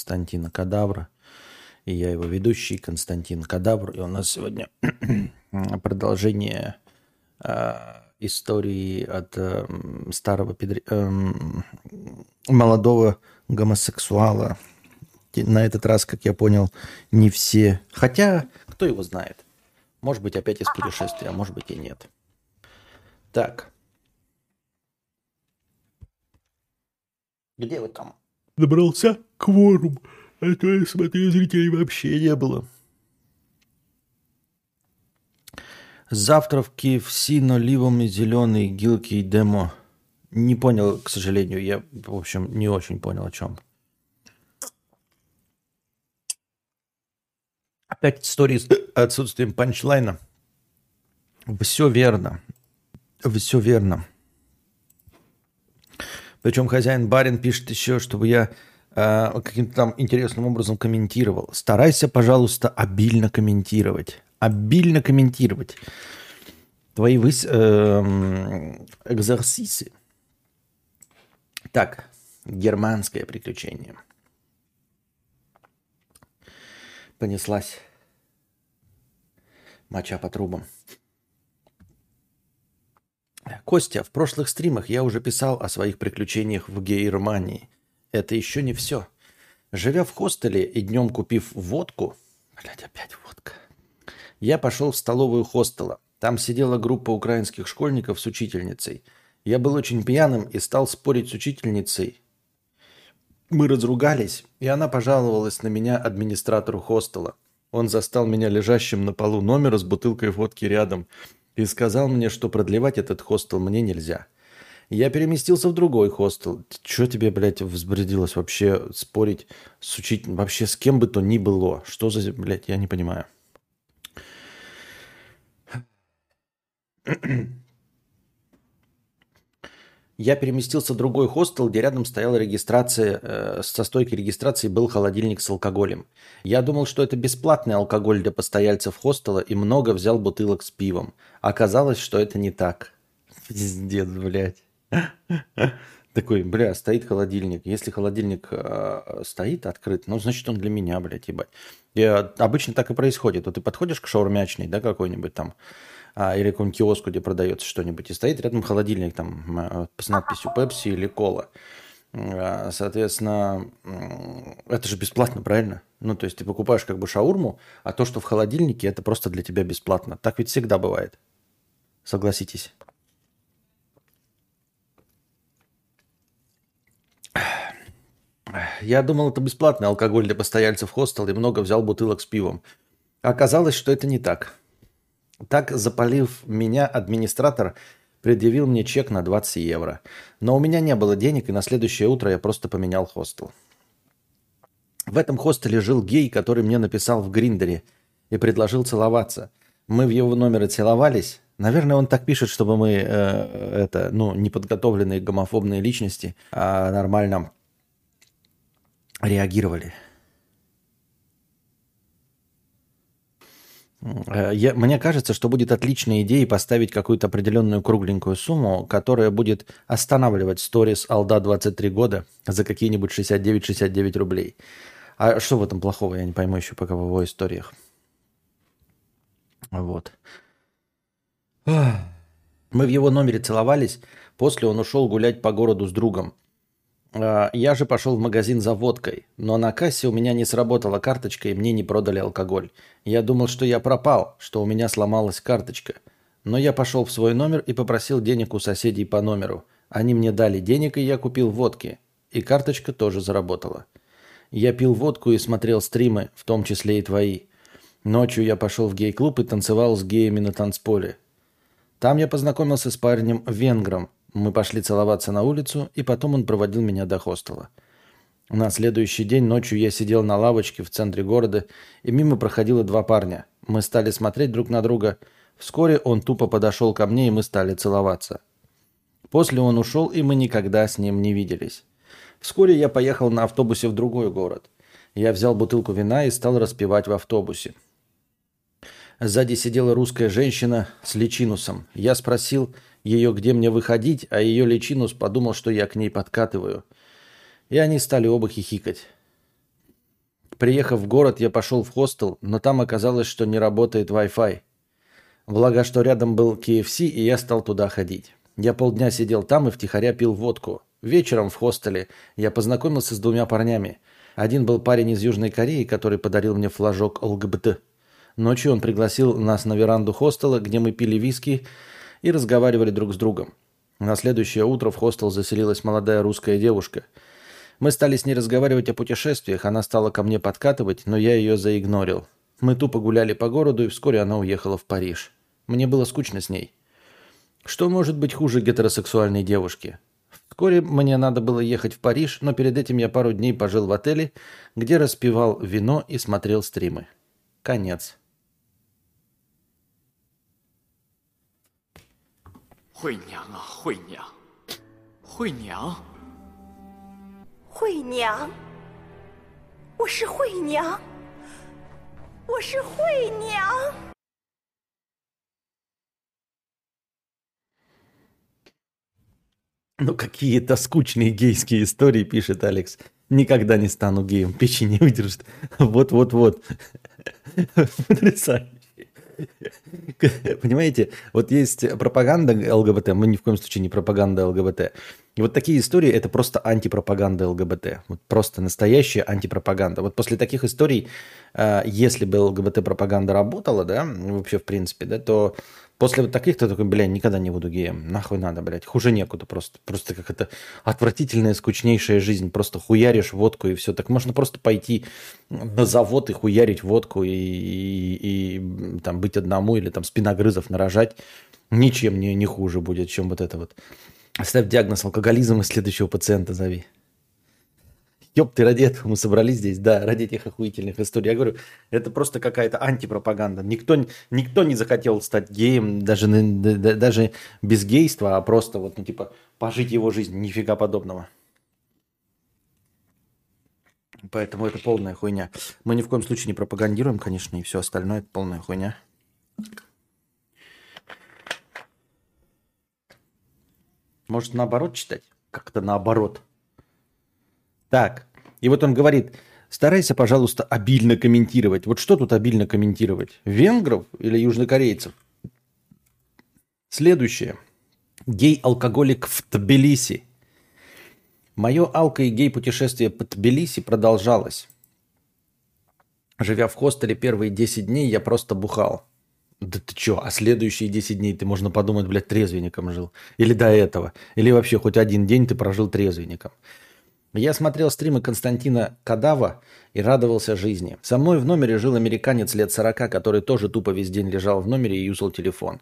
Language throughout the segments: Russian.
Константина Кадавра. И я его ведущий Константин Кадавр. И у нас сегодня продолжение э, истории от э, старого педри... э, молодого гомосексуала. На этот раз, как я понял, не все. Хотя, кто его знает. Может быть, опять из путешествия, а может быть и нет. Так. Где вы там? Набрался кворум. А то я смотрю, зрителей вообще не было. Завтра в KFC, но ливом и зеленый, гилки и демо. Не понял, к сожалению. Я, в общем, не очень понял, о чем. Опять истории с отсутствием панчлайна. Все верно. Все верно. Причем хозяин барин пишет еще, чтобы я э, каким-то там интересным образом комментировал. Старайся, пожалуйста, обильно комментировать. Обильно комментировать. Твои выс... э, экзерсисы. Так, германское приключение. Понеслась. Моча по трубам. Костя, в прошлых стримах я уже писал о своих приключениях в Гейрмании. Это еще не все. Живя в хостеле и днем купив водку... Блядь, опять водка. Я пошел в столовую хостела. Там сидела группа украинских школьников с учительницей. Я был очень пьяным и стал спорить с учительницей. Мы разругались, и она пожаловалась на меня администратору хостела. Он застал меня лежащим на полу номера с бутылкой водки рядом и сказал мне, что продлевать этот хостел мне нельзя. Я переместился в другой хостел. Что тебе, блядь, взбредилось вообще спорить с учителем? Вообще с кем бы то ни было? Что за, блядь, я не понимаю. Я переместился в другой хостел, где рядом стояла регистрация, э, со стойкой регистрации был холодильник с алкоголем. Я думал, что это бесплатный алкоголь для постояльцев хостела и много взял бутылок с пивом. Оказалось, что это не так. Пиздец, блядь. Такой, бля, стоит холодильник. Если холодильник э, стоит открыт, ну, значит, он для меня, блядь, ебать. И, э, обычно так и происходит. Вот ты подходишь к шаурмячной, да, какой-нибудь там, а, или какому киоску, где продается что-нибудь, и стоит рядом холодильник там э, с надписью Пепси или Кола. А, соответственно, это же бесплатно, правильно? Ну, то есть ты покупаешь как бы шаурму, а то, что в холодильнике, это просто для тебя бесплатно. Так ведь всегда бывает. Согласитесь. Я думал, это бесплатный алкоголь для постояльцев хостела и много взял бутылок с пивом. Оказалось, что это не так. Так, запалив меня, администратор предъявил мне чек на 20 евро. Но у меня не было денег, и на следующее утро я просто поменял хостел. В этом хостеле жил гей, который мне написал в Гриндере и предложил целоваться. Мы в его номере целовались. Наверное, он так пишет, чтобы мы, э, это, ну, неподготовленные гомофобные личности, а нормально реагировали. Я, мне кажется, что будет отличной идеей поставить какую-то определенную кругленькую сумму, которая будет останавливать сторис Алда 23 года за какие-нибудь 69-69 рублей. А что в этом плохого, я не пойму еще пока в его историях. Вот. Мы в его номере целовались, после он ушел гулять по городу с другом. А, я же пошел в магазин за водкой, но на кассе у меня не сработала карточка и мне не продали алкоголь. Я думал, что я пропал, что у меня сломалась карточка. Но я пошел в свой номер и попросил денег у соседей по номеру. Они мне дали денег, и я купил водки. И карточка тоже заработала. Я пил водку и смотрел стримы, в том числе и твои. Ночью я пошел в гей-клуб и танцевал с геями на танцполе. Там я познакомился с парнем-венгром, мы пошли целоваться на улицу, и потом он проводил меня до хостела. На следующий день ночью я сидел на лавочке в центре города, и мимо проходило два парня. Мы стали смотреть друг на друга. Вскоре он тупо подошел ко мне, и мы стали целоваться. После он ушел, и мы никогда с ним не виделись. Вскоре я поехал на автобусе в другой город. Я взял бутылку вина и стал распивать в автобусе. Сзади сидела русская женщина с личинусом. Я спросил, ее, где мне выходить, а ее личинус подумал, что я к ней подкатываю. И они стали оба хихикать. Приехав в город, я пошел в хостел, но там оказалось, что не работает Wi-Fi. Благо, что рядом был KFC, и я стал туда ходить. Я полдня сидел там и втихаря пил водку. Вечером в хостеле я познакомился с двумя парнями. Один был парень из Южной Кореи, который подарил мне флажок ЛГБТ. Ночью он пригласил нас на веранду хостела, где мы пили виски и разговаривали друг с другом. На следующее утро в хостел заселилась молодая русская девушка. Мы стали с ней разговаривать о путешествиях, она стала ко мне подкатывать, но я ее заигнорил. Мы тупо гуляли по городу, и вскоре она уехала в Париж. Мне было скучно с ней. Что может быть хуже гетеросексуальной девушки? Вскоре мне надо было ехать в Париж, но перед этим я пару дней пожил в отеле, где распивал вино и смотрел стримы. Конец. 惠娘啊，惠娘，惠娘，惠娘，我是惠娘，我是惠娘。 Ну, какие-то скучные гейские истории, пишет Алекс. Никогда не стану геем, печень не выдержит. Вот-вот-вот. Потрясающе. Понимаете, вот есть пропаганда ЛГБТ, мы ни в коем случае не пропаганда ЛГБТ. И вот такие истории – это просто антипропаганда ЛГБТ. Вот просто настоящая антипропаганда. Вот после таких историй, э, если бы ЛГБТ-пропаганда работала, да, вообще в принципе, да, то после вот таких ты такой, бля, никогда не буду геем. Нахуй надо, блядь. Хуже некуда просто. Просто как это отвратительная, скучнейшая жизнь. Просто хуяришь водку и все. Так можно просто пойти на завод и хуярить водку и, и, и там быть одному или там спиногрызов нарожать. Ничем не, не хуже будет, чем вот это вот. Ставь диагноз алкоголизм и следующего пациента зови. Ёб ты, ради этого мы собрались здесь, да, ради этих охуительных историй. Я говорю, это просто какая-то антипропаганда. Никто, никто не захотел стать геем, даже, даже без гейства, а просто вот, ну, типа, пожить его жизнь. Нифига подобного. Поэтому это полная хуйня. Мы ни в коем случае не пропагандируем, конечно, и все остальное это полная хуйня. Может, наоборот читать? Как-то наоборот. Так, и вот он говорит, старайся, пожалуйста, обильно комментировать. Вот что тут обильно комментировать? Венгров или южнокорейцев? Следующее. Гей-алкоголик в Тбилиси. Мое алко- и гей-путешествие по Тбилиси продолжалось. Живя в хостеле первые 10 дней, я просто бухал. Да ты чё, а следующие 10 дней ты, можно подумать, блядь, трезвенником жил. Или до этого. Или вообще хоть один день ты прожил трезвенником. Я смотрел стримы Константина Кадава и радовался жизни. Со мной в номере жил американец лет 40, который тоже тупо весь день лежал в номере и юзал телефон.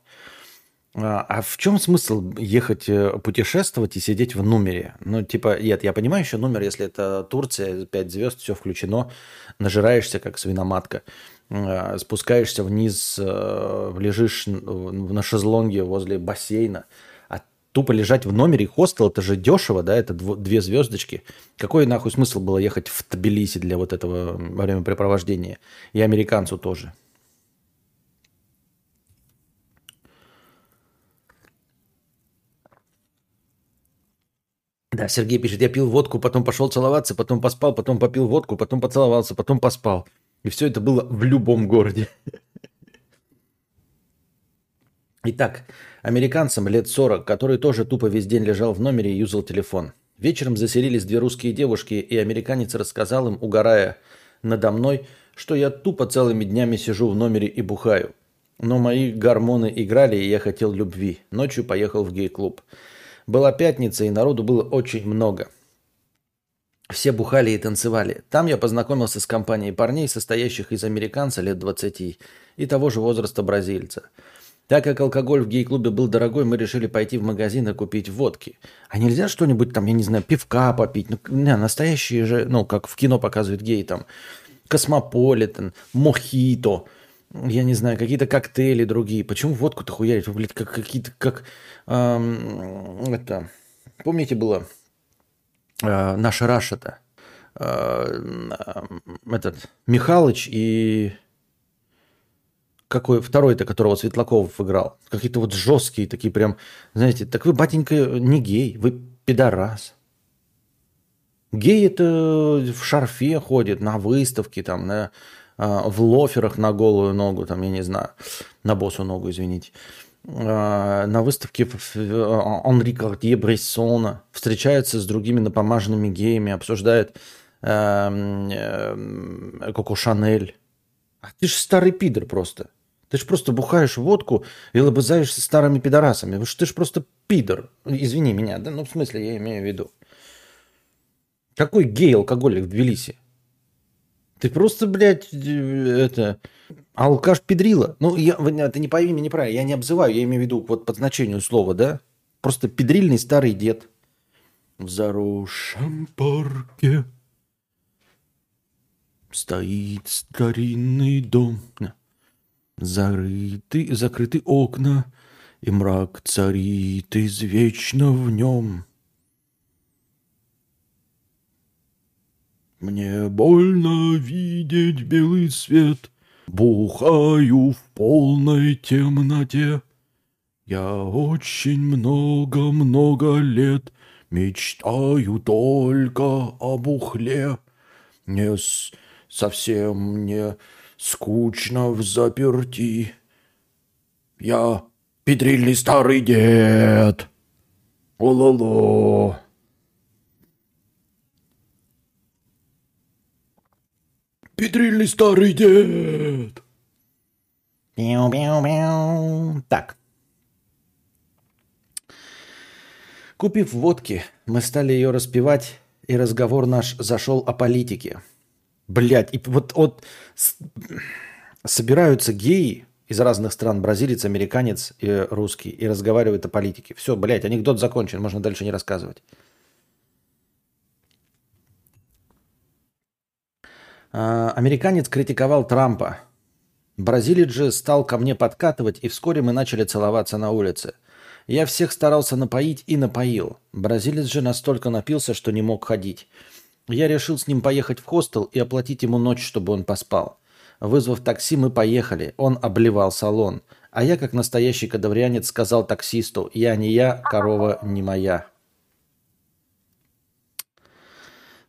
А а в чем смысл ехать э, путешествовать и сидеть в номере? Ну, типа, нет, я понимаю еще номер, если это Турция, 5 звезд, все включено, нажираешься, как свиноматка, э, спускаешься вниз, э, лежишь на шезлонге возле бассейна, а тупо лежать в номере хостел, это же дешево, да, это дво- две звездочки. Какой нахуй смысл было ехать в Тбилиси для вот этого времяпрепровождения? И американцу тоже. Да, Сергей пишет, я пил водку, потом пошел целоваться, потом поспал, потом попил водку, потом поцеловался, потом поспал. И все это было в любом городе. Итак, американцам лет 40, который тоже тупо весь день лежал в номере и юзал телефон. Вечером заселились две русские девушки, и американец рассказал им, угорая надо мной, что я тупо целыми днями сижу в номере и бухаю. Но мои гормоны играли, и я хотел любви. Ночью поехал в гей-клуб. Была пятница, и народу было очень много. Все бухали и танцевали. Там я познакомился с компанией парней, состоящих из американца лет 20 и того же возраста бразильца. Так как алкоголь в гей-клубе был дорогой, мы решили пойти в магазин и купить водки. А нельзя что-нибудь там, я не знаю, пивка попить? Ну, не, настоящие же, ну, как в кино показывают геи, там, космополитен, мохито, я не знаю, какие-то коктейли другие. Почему водку-то хуярить? Вы, блядь, как какие-то, как, эм, это, помните было, э, наша Раша-то, Э, э, этот, Михалыч и какой второй-то, которого Светлаков играл. Какие-то вот жесткие такие прям, знаете, так вы, батенька, не гей, вы пидорас. Гей это в шарфе ходит, на выставке, там, на, а, в лоферах на голую ногу, там, я не знаю, на босу ногу, извините. А, на выставке Анри Картье Брессона встречается с другими напомаженными геями, обсуждает эм, эм, Коко Шанель. А ты же старый пидор просто. Ты же просто бухаешь водку и лобызаешься старыми пидорасами. Ты же просто пидор. Извини меня, да? Ну, в смысле, я имею в виду. Какой гей-алкоголик в Тбилиси? Ты просто, блядь, э, это, алкаш педрила. Ну, я, ты не пойми меня неправильно, я не обзываю, я имею в виду вот по значению слова, да? Просто педрильный старый дед. В заросшем парке стоит старинный дом. Зарыты, закрыты окна, и мрак царит извечно в нем. Мне больно видеть белый свет, Бухаю в полной темноте. Я очень много-много лет Мечтаю только об ухле. Не с... совсем не скучно в заперти. Я педрильный старый дед. О-ло-ло. Педрильный старый дед. Пиу-пиу-пиу. Так. Купив водки, мы стали ее распивать, и разговор наш зашел о политике. Блять, и вот, вот собираются геи из разных стран, бразилец, американец и русский, и разговаривают о политике. Все, блядь, анекдот закончен, можно дальше не рассказывать. А, американец критиковал Трампа. Бразилец же стал ко мне подкатывать, и вскоре мы начали целоваться на улице. Я всех старался напоить и напоил. Бразилец же настолько напился, что не мог ходить. Я решил с ним поехать в хостел и оплатить ему ночь, чтобы он поспал. Вызвав такси, мы поехали. Он обливал салон. А я, как настоящий кадаврианец, сказал таксисту, я не я, корова не моя.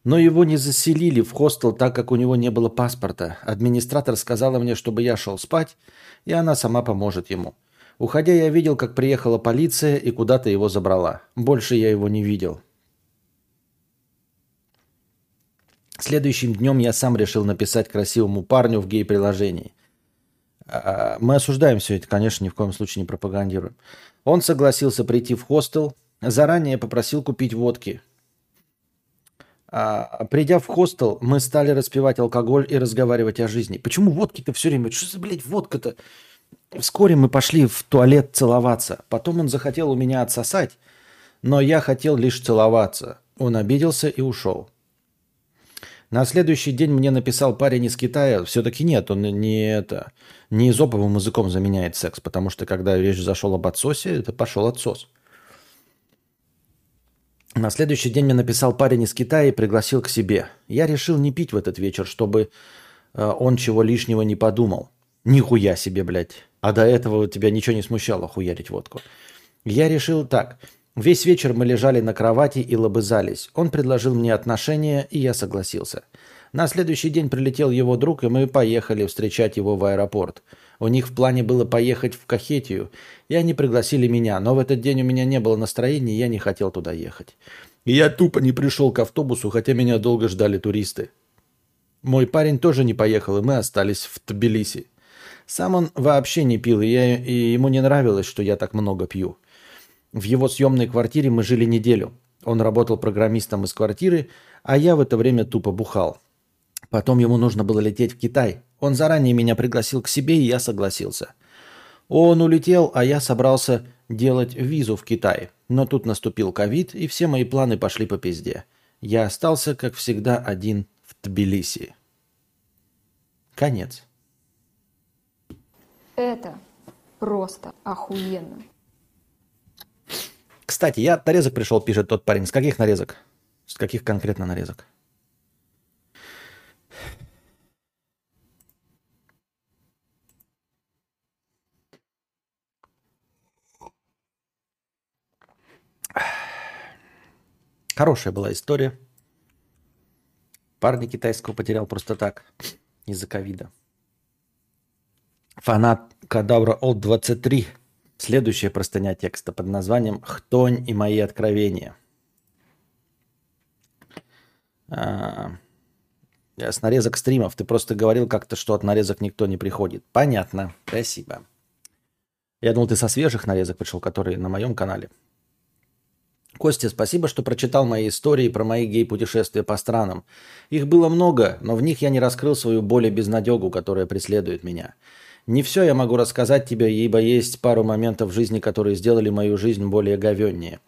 Но его не заселили в хостел, так как у него не было паспорта. Администратор сказала мне, чтобы я шел спать, и она сама поможет ему. Уходя, я видел, как приехала полиция и куда-то его забрала. Больше я его не видел. Следующим днем я сам решил написать красивому парню в гей-приложении. А, мы осуждаем все это, конечно, ни в коем случае не пропагандируем. Он согласился прийти в хостел, заранее попросил купить водки. А, придя в хостел, мы стали распивать алкоголь и разговаривать о жизни. Почему водки-то все время? Что за, блядь, водка-то? Вскоре мы пошли в туалет целоваться. Потом он захотел у меня отсосать, но я хотел лишь целоваться. Он обиделся и ушел. На следующий день мне написал парень из Китая. Все-таки нет, он не это, не изоповым языком заменяет секс, потому что когда речь зашел об отсосе, это пошел отсос. На следующий день мне написал парень из Китая и пригласил к себе. Я решил не пить в этот вечер, чтобы э, он чего лишнего не подумал. Нихуя себе, блядь. А до этого тебя ничего не смущало хуярить водку. Я решил так. Весь вечер мы лежали на кровати и лобызались. Он предложил мне отношения, и я согласился. На следующий день прилетел его друг, и мы поехали встречать его в аэропорт. У них в плане было поехать в Кахетию, и они пригласили меня, но в этот день у меня не было настроения, и я не хотел туда ехать. И я тупо не пришел к автобусу, хотя меня долго ждали туристы. Мой парень тоже не поехал, и мы остались в Тбилиси. Сам он вообще не пил, и, я, и ему не нравилось, что я так много пью. В его съемной квартире мы жили неделю. Он работал программистом из квартиры, а я в это время тупо бухал. Потом ему нужно было лететь в Китай. Он заранее меня пригласил к себе, и я согласился. Он улетел, а я собрался делать визу в Китай. Но тут наступил ковид, и все мои планы пошли по пизде. Я остался, как всегда, один в Тбилиси. Конец. Это просто охуенно. Кстати, я от нарезок пришел, пишет тот парень. С каких нарезок? С каких конкретно нарезок? Хорошая была история. Парня китайского потерял просто так, из-за ковида. Фанат Кадавра от 23. Следующая простыня текста под названием «Хтонь и мои откровения». А, с нарезок стримов. Ты просто говорил как-то, что от нарезок никто не приходит. Понятно. Спасибо. Я думал, ты со свежих нарезок пришел, которые на моем канале. Костя, спасибо, что прочитал мои истории про мои гей-путешествия по странам. Их было много, но в них я не раскрыл свою боль и безнадегу, которая преследует меня. Не все я могу рассказать тебе, ибо есть пару моментов в жизни, которые сделали мою жизнь более говеннее.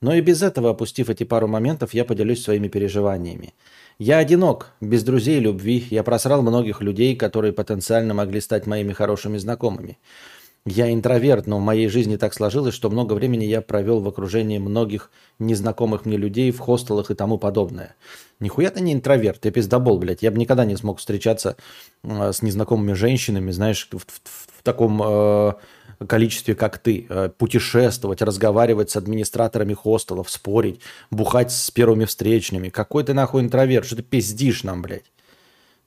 Но и без этого, опустив эти пару моментов, я поделюсь своими переживаниями. Я одинок, без друзей и любви. Я просрал многих людей, которые потенциально могли стать моими хорошими знакомыми. Я интроверт, но в моей жизни так сложилось, что много времени я провел в окружении многих незнакомых мне людей в хостелах и тому подобное. Нихуя ты не интроверт, ты пиздобол, блядь. Я бы никогда не смог встречаться э, с незнакомыми женщинами, знаешь, в, в, в таком э, количестве, как ты. Э, путешествовать, разговаривать с администраторами хостелов, спорить, бухать с первыми встречными. Какой ты нахуй интроверт? Что ты пиздишь нам, блядь?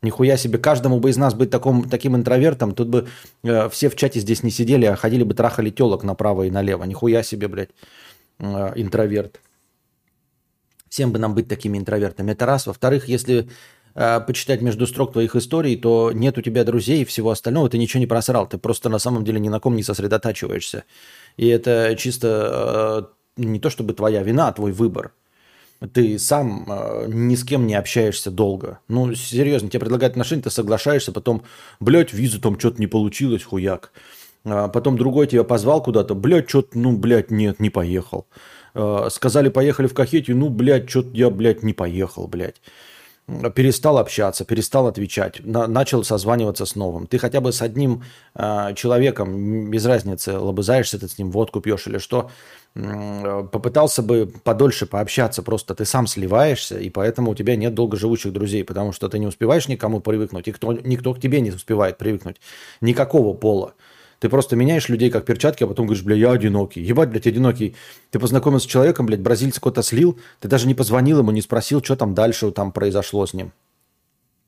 Нихуя себе, каждому бы из нас быть таком, таким интровертом, тут бы э, все в чате здесь не сидели, а ходили бы трахали телок направо и налево. Нихуя себе, блядь, э, интроверт. Всем бы нам быть такими интровертами. Это раз. Во-вторых, если э, почитать между строк твоих историй, то нет у тебя друзей и всего остального, ты ничего не просрал. Ты просто на самом деле ни на ком не сосредотачиваешься. И это чисто э, не то чтобы твоя вина, а твой выбор ты сам э, ни с кем не общаешься долго. Ну, серьезно, тебе предлагают отношения, ты соглашаешься, потом, блядь, визу там что-то не получилось, хуяк. А потом другой тебя позвал куда-то, блядь, что-то, ну, блядь, нет, не поехал. А, сказали, поехали в Кахетию, ну, блядь, что-то я, блядь, не поехал, блядь перестал общаться, перестал отвечать, на, начал созваниваться с новым. Ты хотя бы с одним э, человеком, без разницы, лобызаешься ты с ним, водку пьешь или что, э, попытался бы подольше пообщаться, просто ты сам сливаешься, и поэтому у тебя нет долгоживущих друзей, потому что ты не успеваешь никому привыкнуть, и кто, никто к тебе не успевает привыкнуть, никакого пола. Ты просто меняешь людей как перчатки, а потом говоришь, бля, я одинокий. Ебать, блядь, одинокий. Ты познакомился с человеком, блядь, бразильца кого-то слил, ты даже не позвонил ему, не спросил, что там дальше там произошло с ним.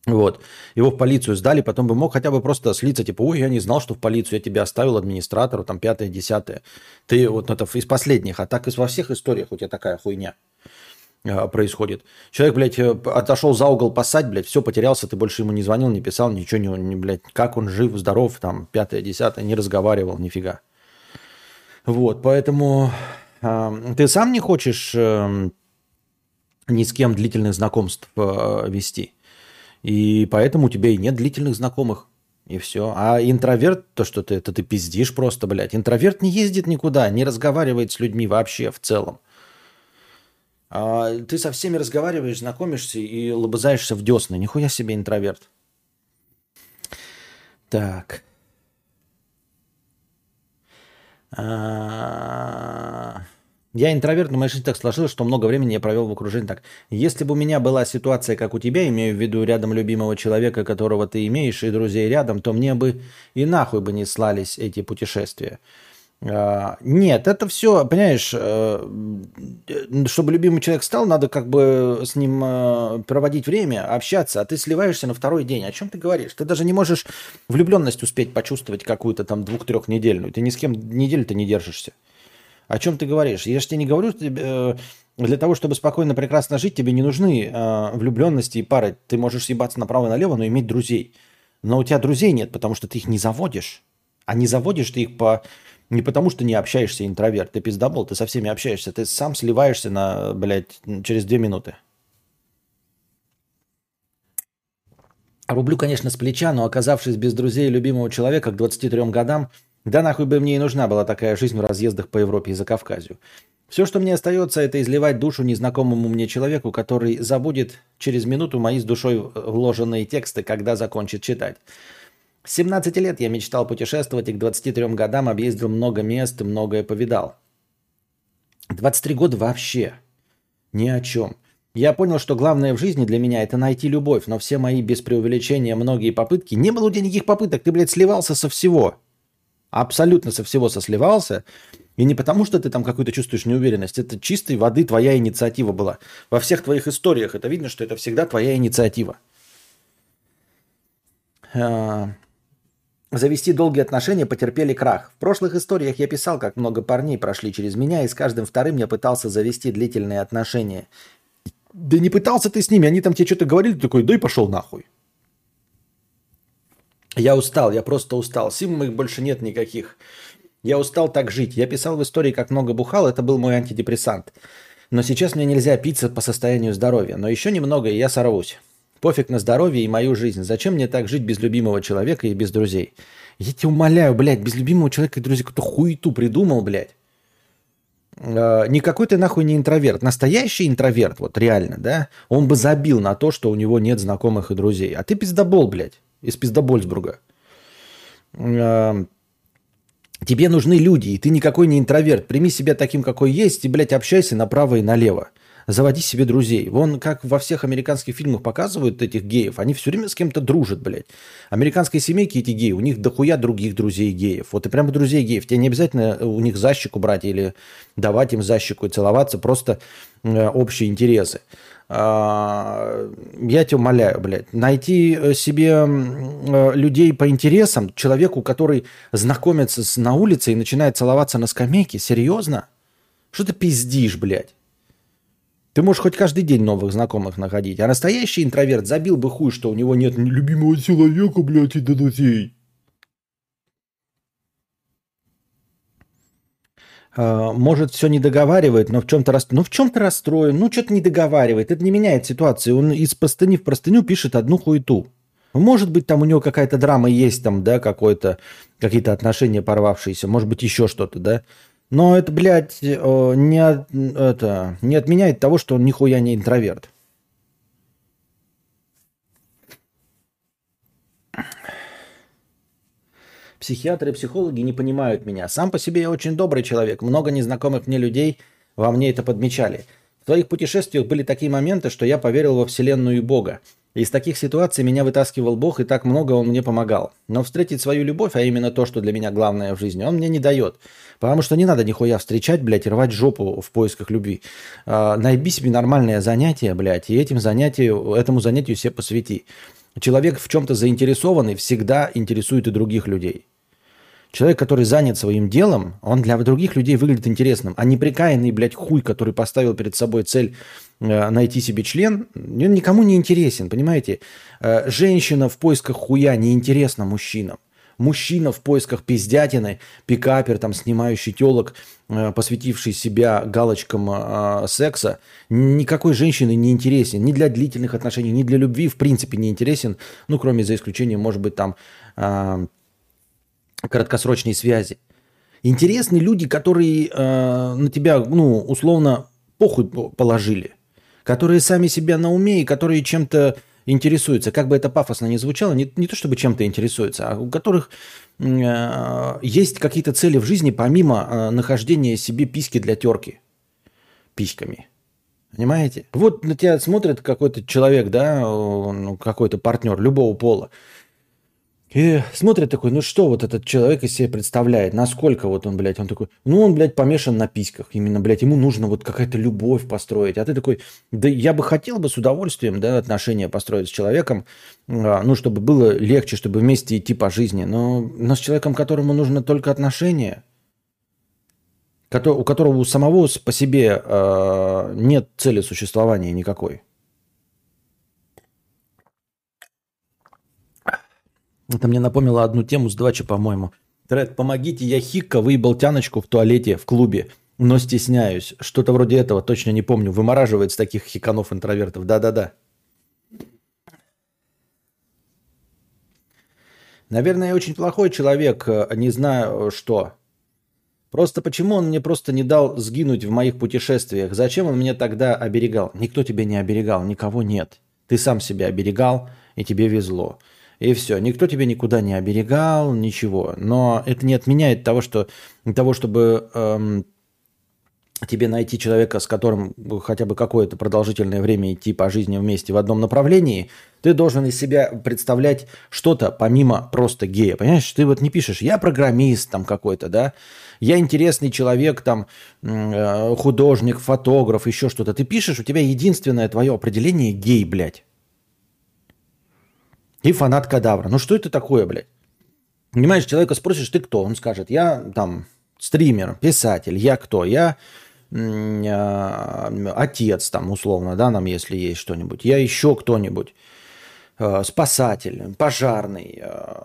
Вот. Его в полицию сдали, потом бы мог хотя бы просто слиться, типа, ой, я не знал, что в полицию, я тебя оставил администратору, там, пятое, десятое. Ты вот это из последних, а так и во всех историях у тебя такая хуйня. А, происходит. Человек, блядь, э, отошел за угол поссать, блядь, все, потерялся, ты больше ему не звонил, не писал, ничего не, не блядь, как он жив, здоров, там, пятое, десятое, не разговаривал, нифига. Вот, поэтому э, ты сам не хочешь э, ни с кем длительных знакомств э, вести. И поэтому у тебя и нет длительных знакомых. И все. А интроверт, то, что ты, это ты пиздишь просто, блядь. Интроверт не ездит никуда, не разговаривает с людьми вообще в целом. А ты со всеми разговариваешь, знакомишься и лобызаешься в десны. Нихуя себе интроверт. Так. А... Я интроверт, но моя жизнь так сложилась, что много времени я провел в окружении так. Если бы у меня была ситуация, как у тебя, имею в виду рядом любимого человека, которого ты имеешь, и друзей рядом, то мне бы и нахуй бы не слались эти путешествия. А, нет, это все, понимаешь, э, чтобы любимый человек стал, надо как бы с ним э, проводить время, общаться, а ты сливаешься на второй день. О чем ты говоришь? Ты даже не можешь влюбленность успеть почувствовать какую-то там двух-трех недельную. Ты ни с кем неделю-то не держишься. О чем ты говоришь? Я же тебе не говорю, э, для того, чтобы спокойно, прекрасно жить, тебе не нужны влюбленности и пары. Ты можешь съебаться направо и налево, но иметь друзей. Но у тебя друзей нет, потому что ты их не заводишь. А не заводишь ты их по не потому, что не общаешься интроверт, ты пиздобол, ты со всеми общаешься, ты сам сливаешься на, блядь, через две минуты. Рублю, конечно, с плеча, но оказавшись без друзей и любимого человека к 23 годам, да нахуй бы мне и нужна была такая жизнь в разъездах по Европе и за Кавказью. Все, что мне остается, это изливать душу незнакомому мне человеку, который забудет через минуту мои с душой вложенные тексты, когда закончит читать. С 17 лет я мечтал путешествовать и к 23 годам объездил много мест и многое повидал. 23 года вообще ни о чем. Я понял, что главное в жизни для меня это найти любовь, но все мои без преувеличения многие попытки, не было у тебя никаких попыток, ты, блядь, сливался со всего. Абсолютно со всего сосливался. И не потому, что ты там какую-то чувствуешь неуверенность, это чистой воды твоя инициатива была. Во всех твоих историях это видно, что это всегда твоя инициатива. Завести долгие отношения потерпели крах. В прошлых историях я писал, как много парней прошли через меня, и с каждым вторым я пытался завести длительные отношения. Да не пытался ты с ними, они там тебе что-то говорили, ты такой, да и пошел нахуй. Я устал, я просто устал. Сил моих больше нет никаких. Я устал так жить. Я писал в истории, как много бухал, это был мой антидепрессант. Но сейчас мне нельзя питься по состоянию здоровья. Но еще немного, и я сорвусь. Пофиг на здоровье и мою жизнь. Зачем мне так жить без любимого человека и без друзей? Я тебя умоляю, блядь, без любимого человека и друзей кто хуету придумал, блядь. Э, никакой ты нахуй не интроверт. Настоящий интроверт, вот реально, да, он бы забил на то, что у него нет знакомых и друзей. А ты пиздобол, блядь, из пиздобольсбурга. Э, тебе нужны люди, и ты никакой не интроверт. Прими себя таким, какой есть, и, блядь, общайся направо и налево заводи себе друзей. Вон как во всех американских фильмах показывают этих геев, они все время с кем-то дружат, блядь. Американские семейки эти геи, у них дохуя других друзей геев. Вот и прямо друзей геев. Тебе не обязательно у них защику брать или давать им защику и целоваться, просто э, общие интересы. А, я тебя умоляю, блядь, найти э, себе э, людей по интересам, человеку, который знакомится с, на улице и начинает целоваться на скамейке, серьезно? Что ты пиздишь, блядь? Ты можешь хоть каждый день новых знакомых находить. А настоящий интроверт забил бы хуй, что у него нет любимого человека, блядь, и друзей. Uh, может, все не договаривает, но в чем-то рас... ну, в чем-то расстроен, ну, что-то не договаривает. Это не меняет ситуацию. Он из простыни в простыню пишет одну хуету. Может быть, там у него какая-то драма есть, там, да, какой-то, какие-то отношения порвавшиеся, может быть, еще что-то, да. Но это, блядь, э, не, это, не отменяет того, что он нихуя не интроверт. Психиатры и психологи не понимают меня. Сам по себе я очень добрый человек. Много незнакомых мне людей во мне это подмечали. В твоих путешествиях были такие моменты, что я поверил во Вселенную и Бога. Из таких ситуаций меня вытаскивал Бог, и так много Он мне помогал. Но встретить свою любовь, а именно то, что для меня главное в жизни, Он мне не дает. Потому что не надо нихуя встречать, блядь, и рвать жопу в поисках любви. А, найди себе нормальное занятие, блядь, и этим занятию, этому занятию все посвяти. Человек в чем-то заинтересованный всегда интересует и других людей. Человек, который занят своим делом, он для других людей выглядит интересным. А неприкаянный, блядь, хуй, который поставил перед собой цель найти себе член, он никому не интересен, понимаете? Э, женщина в поисках хуя не интересна мужчинам. Мужчина в поисках пиздятины, пикапер, там, снимающий телок, э, посвятивший себя галочкам э, секса, никакой женщины не интересен. Ни для длительных отношений, ни для любви, в принципе, не интересен. Ну, кроме за исключением, может быть, там... Э, краткосрочной связи. Интересны люди, которые э, на тебя, ну, условно, похуй положили, которые сами себя на уме и которые чем-то интересуются. Как бы это пафосно не звучало, не, не то чтобы чем-то интересуются, а у которых э, есть какие-то цели в жизни помимо э, нахождения себе письки для терки письками. Понимаете? Вот на тебя смотрит какой-то человек, да, ну, какой-то партнер любого пола. И смотрит такой, ну что вот этот человек из себя представляет, насколько вот он, блядь, он такой, ну он, блядь, помешан на письках, именно, блядь, ему нужно вот какая-то любовь построить, а ты такой, да я бы хотел бы с удовольствием, да, отношения построить с человеком, а, ну, чтобы было легче, чтобы вместе идти по жизни, но, но с человеком, которому нужно только отношения, у которого у самого по себе э, нет цели существования никакой. Это мне напомнило одну тему с Двачи, по-моему. Тред, помогите, я хикка выебал тяночку в туалете в клубе, но стесняюсь. Что-то вроде этого, точно не помню. Вымораживает с таких хиканов-интровертов. Да-да-да. Наверное, я очень плохой человек, э, не знаю что. Просто почему он мне просто не дал сгинуть в моих путешествиях? Зачем он меня тогда оберегал? Никто тебя не оберегал, никого нет. Ты сам себя оберегал, и тебе везло и все. Никто тебя никуда не оберегал, ничего. Но это не отменяет того, что того чтобы эм, тебе найти человека, с которым хотя бы какое-то продолжительное время идти по жизни вместе в одном направлении, ты должен из себя представлять что-то помимо просто гея. Понимаешь, ты вот не пишешь, я программист там какой-то, да, я интересный человек, там, э, художник, фотограф, еще что-то. Ты пишешь, у тебя единственное твое определение гей, блядь. И фанат кадавра. Ну что это такое, блядь? Понимаешь, человека спросишь, ты кто? Он скажет, я там стример, писатель, я кто? Я э, отец там условно, да, нам если есть что-нибудь. Я еще кто-нибудь. Э, спасатель, пожарный, э,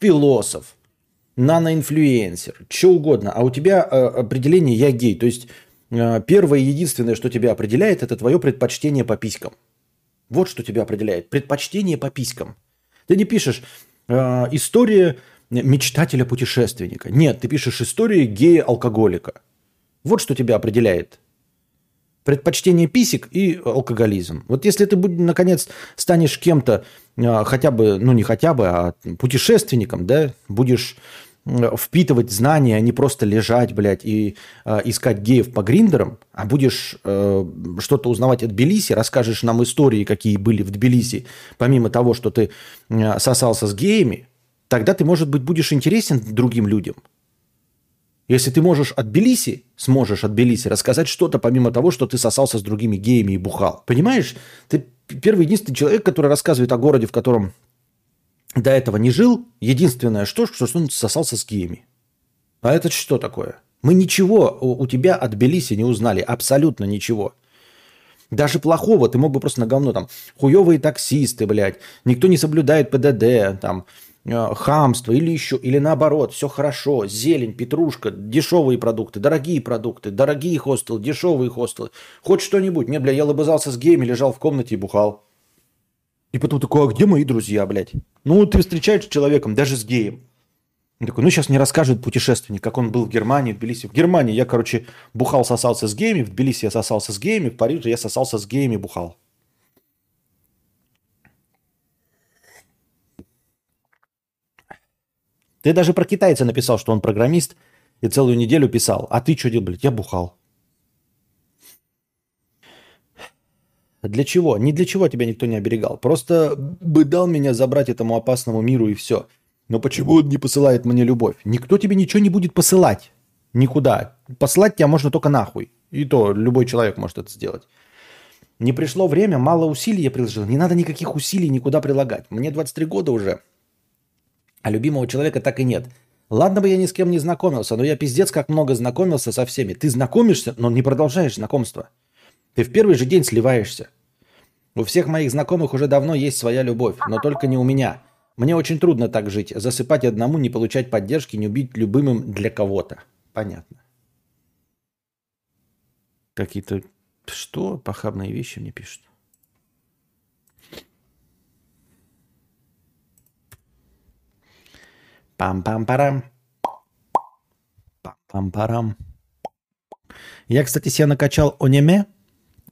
философ, наноинфлюенсер, что угодно. А у тебя определение «я гей». То есть первое и единственное, что тебя определяет, это твое предпочтение по писькам. Вот что тебя определяет. Предпочтение по писькам. Ты не пишешь история мечтателя-путешественника. Нет, ты пишешь историю гея-алкоголика. Вот что тебя определяет. Предпочтение писек и алкоголизм. Вот если ты, наконец, станешь кем-то, а, хотя бы, ну не хотя бы, а путешественником, да, будешь впитывать знания, а не просто лежать, блядь, и э, искать геев по гриндерам, а будешь э, что-то узнавать от Тбилиси, расскажешь нам истории, какие были в Тбилиси, помимо того, что ты э, сосался с геями, тогда ты, может быть, будешь интересен другим людям. Если ты можешь от Тбилиси, сможешь от Тбилиси рассказать что-то, помимо того, что ты сосался с другими геями и бухал. Понимаешь? Ты первый единственный человек, который рассказывает о городе, в котором до этого не жил. Единственное, что, что он сосался с геями. А это что такое? Мы ничего у тебя от Тбилиси не узнали. Абсолютно ничего. Даже плохого ты мог бы просто на говно там. Хуевые таксисты, блядь. Никто не соблюдает ПДД, там Э, хамство или еще, или наоборот, все хорошо, зелень, петрушка, дешевые продукты, дорогие продукты, дорогие хостелы, дешевые хостелы. Хоть что-нибудь. Нет, бля, я лобызался с геями, лежал в комнате и бухал. И потом такой, а где мои друзья, блядь? Ну, ты встречаешься с человеком, даже с геем. Он такой, ну, сейчас не расскажет путешественник, как он был в Германии, в Тбилиси. В Германии я, короче, бухал, сосался с геями, в Тбилиси я сосался с геями, в Париже я сосался с геями, бухал. Ты даже про китайца написал, что он программист, и целую неделю писал. А ты что делал, блядь? Я бухал. Для чего? Не для чего тебя никто не оберегал. Просто бы дал меня забрать этому опасному миру и все. Но почему он не посылает мне любовь? Никто тебе ничего не будет посылать. Никуда. Послать тебя можно только нахуй. И то любой человек может это сделать. Не пришло время, мало усилий я приложил. Не надо никаких усилий никуда прилагать. Мне 23 года уже. А любимого человека так и нет. Ладно бы я ни с кем не знакомился, но я пиздец как много знакомился со всеми. Ты знакомишься, но не продолжаешь знакомство. Ты в первый же день сливаешься. У всех моих знакомых уже давно есть своя любовь, но только не у меня. Мне очень трудно так жить. Засыпать одному, не получать поддержки, не убить любимым для кого-то. Понятно. Какие-то... Что? Похабные вещи мне пишут. Пам-пам-парам. Пам-пам-парам. Я, кстати, себе накачал Онеме.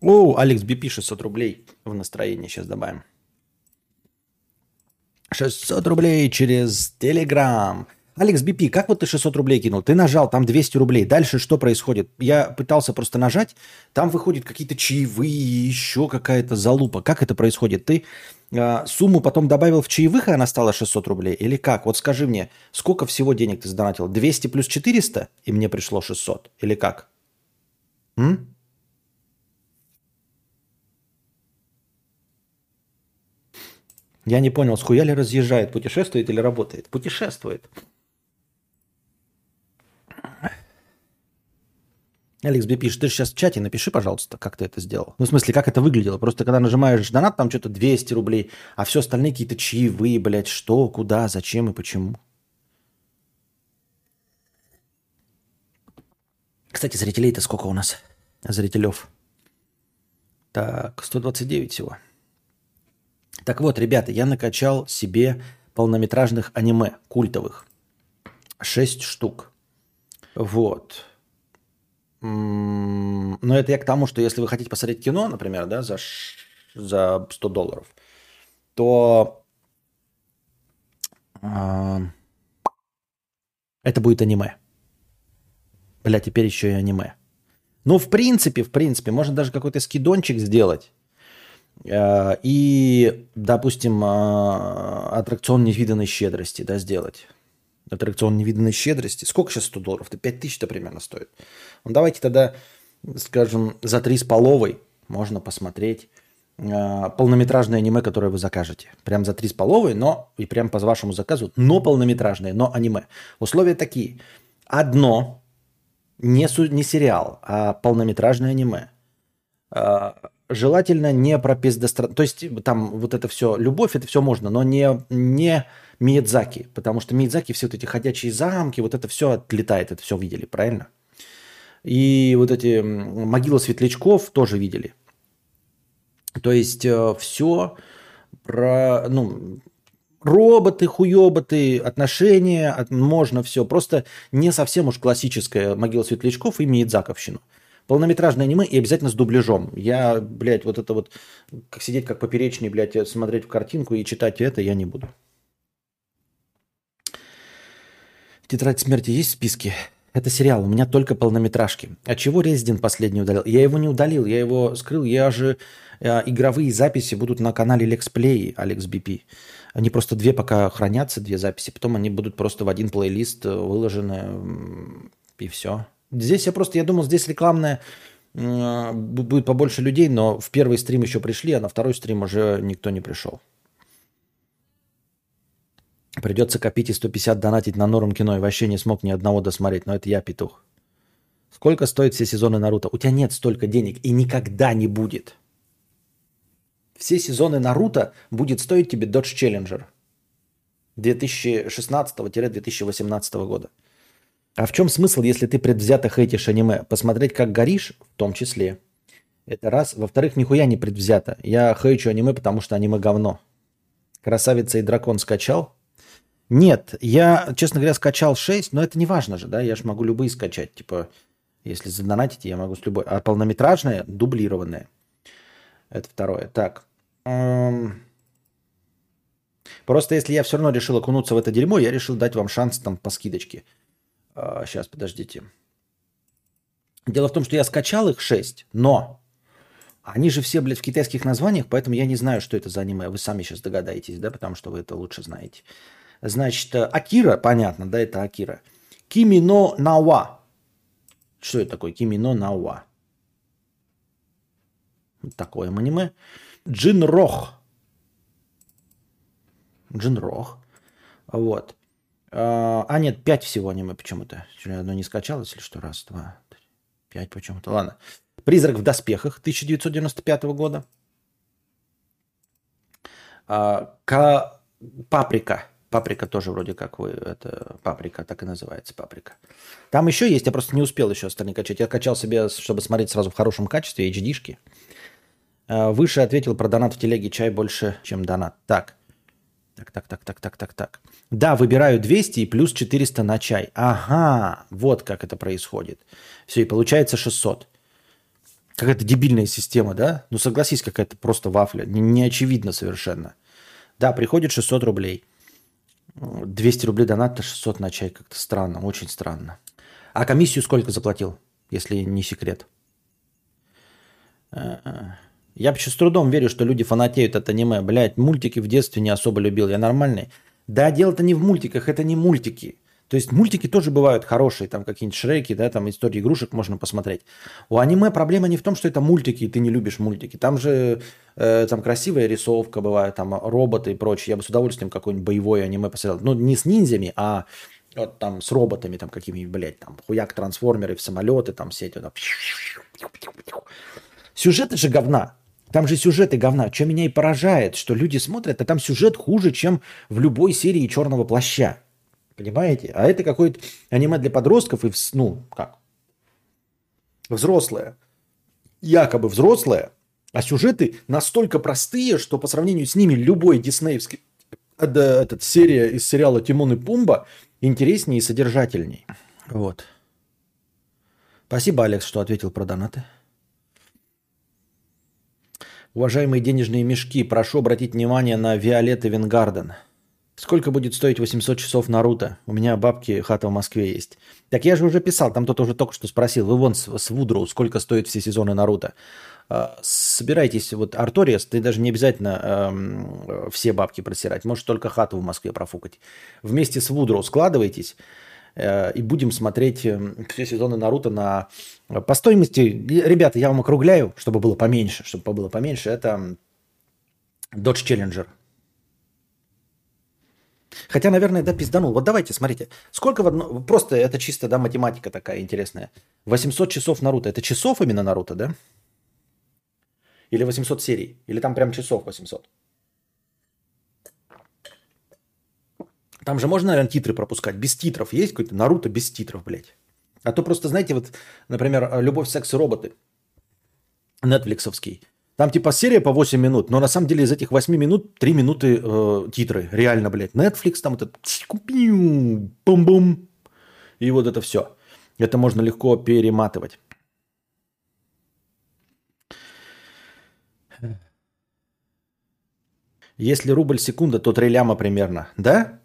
О, Алекс Би 600 рублей в настроении сейчас добавим. 600 рублей через Телеграм. Алекс Бипи, как вот ты 600 рублей кинул? Ты нажал, там 200 рублей. Дальше что происходит? Я пытался просто нажать, там выходят какие-то чаевые, еще какая-то залупа. Как это происходит? Ты э, сумму потом добавил в чаевых, и она стала 600 рублей? Или как? Вот скажи мне, сколько всего денег ты сдонатил? 200 плюс 400, и мне пришло 600? Или как? М? Я не понял, с хуя ли разъезжает, путешествует или работает? Путешествует. Алекс Би пишет, ты же сейчас в чате напиши, пожалуйста, как ты это сделал. Ну, в смысле, как это выглядело. Просто когда нажимаешь донат, там что-то 200 рублей, а все остальные какие-то чаевые, блядь, что, куда, зачем и почему. Кстати, зрителей-то сколько у нас? Зрителев. Так, 129 всего. Так вот, ребята, я накачал себе полнометражных аниме культовых. Шесть штук. Вот. Но это я к тому, что если вы хотите посмотреть кино, например, да, за, за 100 долларов, то э, это будет аниме. Бля, теперь еще и аниме. Ну, в принципе, в принципе, можно даже какой-то скидончик сделать. Э, И, допустим, э, аттракцион невиданной щедрости, да, сделать. Аттракцион невиданной щедрости. Сколько сейчас 100 долларов? Это 5000-то примерно стоит. Ну, давайте тогда, скажем, за 3 с половой можно посмотреть э, полнометражное аниме, которое вы закажете. Прям за 3 с половой, но и прям по вашему заказу, но полнометражное, но аниме. Условия такие. Одно, не, су- не сериал, а полнометражное аниме. Желательно не про пиздостра... То есть там вот это все, любовь, это все можно, но не, не Миядзаки, потому что Миядзаки все вот эти ходячие замки, вот это все отлетает, это все видели, правильно? И вот эти могилы светлячков тоже видели. То есть все про, ну, роботы, хуёботы, отношения, от- можно все. Просто не совсем уж классическая могила светлячков и Миядзаковщину. Полнометражное аниме и обязательно с дубляжом. Я, блядь, вот это вот, как сидеть как поперечный, блядь, смотреть в картинку и читать это я не буду. Тетрадь смерти есть в списке? Это сериал, у меня только полнометражки. А чего Резидент последний удалил? Я его не удалил, я его скрыл. Я же э, игровые записи будут на канале LexPlay, AlexBP. Они просто две пока хранятся, две записи, потом они будут просто в один плейлист э, выложены, и все. Здесь я просто, я думал, здесь рекламная э, бу- будет побольше людей, но в первый стрим еще пришли, а на второй стрим уже никто не пришел. Придется копить и 150 донатить на норм кино, и вообще не смог ни одного досмотреть, но это я петух. Сколько стоят все сезоны Наруто? У тебя нет столько денег и никогда не будет. Все сезоны Наруто будет стоить тебе Dodge Challenger 2016-2018 года. А в чем смысл, если ты предвзято хейтишь аниме? Посмотреть, как горишь, в том числе. Это раз. Во-вторых, нихуя не предвзято. Я хейчу аниме, потому что аниме говно. Красавица и дракон скачал? Нет, я, честно говоря, скачал 6, но это не важно же, да, я же могу любые скачать, типа, если задонатите, я могу с любой. А полнометражное, дублированное. Это второе. Так. Просто если я все равно решил окунуться в это дерьмо, я решил дать вам шанс там по скидочке. Сейчас, подождите. Дело в том, что я скачал их 6, но они же все, блядь, в китайских названиях, поэтому я не знаю, что это за аниме. Вы сами сейчас догадаетесь, да, потому что вы это лучше знаете. Значит, э, Акира, понятно, да, это Акира. Кимино Науа. Что это такое? Кимино Науа. Вот такое аниме. Джинрох. Джинрох. Вот. А, а, нет, пять всего аниме почему-то. Одно не скачалось или что? Раз, два, три, пять почему-то. Ладно. «Призрак в доспехах» 1995 года. А, Ка- Паприка. Паприка тоже вроде как вы, это паприка, так и называется паприка. Там еще есть, я просто не успел еще остальные качать. Я качал себе, чтобы смотреть сразу в хорошем качестве, HD-шки. А, Выше ответил про донат в телеге чай больше, чем донат. Так. Так, так, так, так, так, так, так. Да, выбираю 200 и плюс 400 на чай. Ага, вот как это происходит. Все, и получается 600. Какая-то дебильная система, да? Ну согласись, какая-то просто вафля. Не, не очевидно совершенно. Да, приходит 600 рублей. 200 рублей донат, 600 на чай. Как-то странно, очень странно. А комиссию сколько заплатил, если не секрет? Э-э. Я вообще с трудом верю, что люди фанатеют от аниме. Блять, мультики в детстве не особо любил. Я нормальный. Да, дело-то не в мультиках, это не мультики. То есть мультики тоже бывают хорошие, там какие-нибудь Шреки, да, там истории игрушек можно посмотреть. У аниме проблема не в том, что это мультики, и ты не любишь мультики. Там же э, там красивая рисовка бывает, там роботы и прочее. Я бы с удовольствием какое-нибудь боевое аниме посмотрел. Ну, не с ниндзями, а вот там с роботами, там какими-нибудь, блядь, там хуяк трансформеры в самолеты, там все эти. Сюжеты же говна. Там же сюжеты говна. Что меня и поражает, что люди смотрят, а там сюжет хуже, чем в любой серии Черного плаща. Понимаете? А это какое-то аниме для подростков и, ну, как? Взрослое. Якобы взрослое, а сюжеты настолько простые, что по сравнению с ними любой диснеевский э, да, этот, серия из сериала «Тимон и Пумба» интереснее и содержательней. Вот. Спасибо, Алекс, что ответил про донаты. Уважаемые денежные мешки, прошу обратить внимание на Виолетта Венгарден. Сколько будет стоить 800 часов Наруто? У меня бабки хата в Москве есть. Так я же уже писал, там кто-то уже только что спросил. Вы вон с, с Вудроу, сколько стоят все сезоны Наруто? А, собирайтесь, вот Арториас, ты даже не обязательно эм, все бабки просирать. Можешь только хату в Москве профукать. Вместе с Вудроу складывайтесь э, и будем смотреть э, все сезоны Наруто на... По стоимости, ребята, я вам округляю, чтобы было поменьше, чтобы было поменьше, это Dodge Challenger Хотя, наверное, да, пизданул. Вот давайте, смотрите. Сколько в одно... Просто это чисто, да, математика такая интересная. 800 часов Наруто. Это часов именно Наруто, да? Или 800 серий? Или там прям часов 800? Там же можно, наверное, титры пропускать. Без титров есть какой-то Наруто без титров, блядь. А то просто, знаете, вот, например, «Любовь, секс и роботы». Нетфликсовский. Там типа серия по 8 минут, но на самом деле из этих 8 минут 3 минуты э, титры. Реально, блядь. Netflix там этот бум-бум. И вот это все. Это можно легко перематывать. Если рубль секунда, то 3 ляма примерно. Да?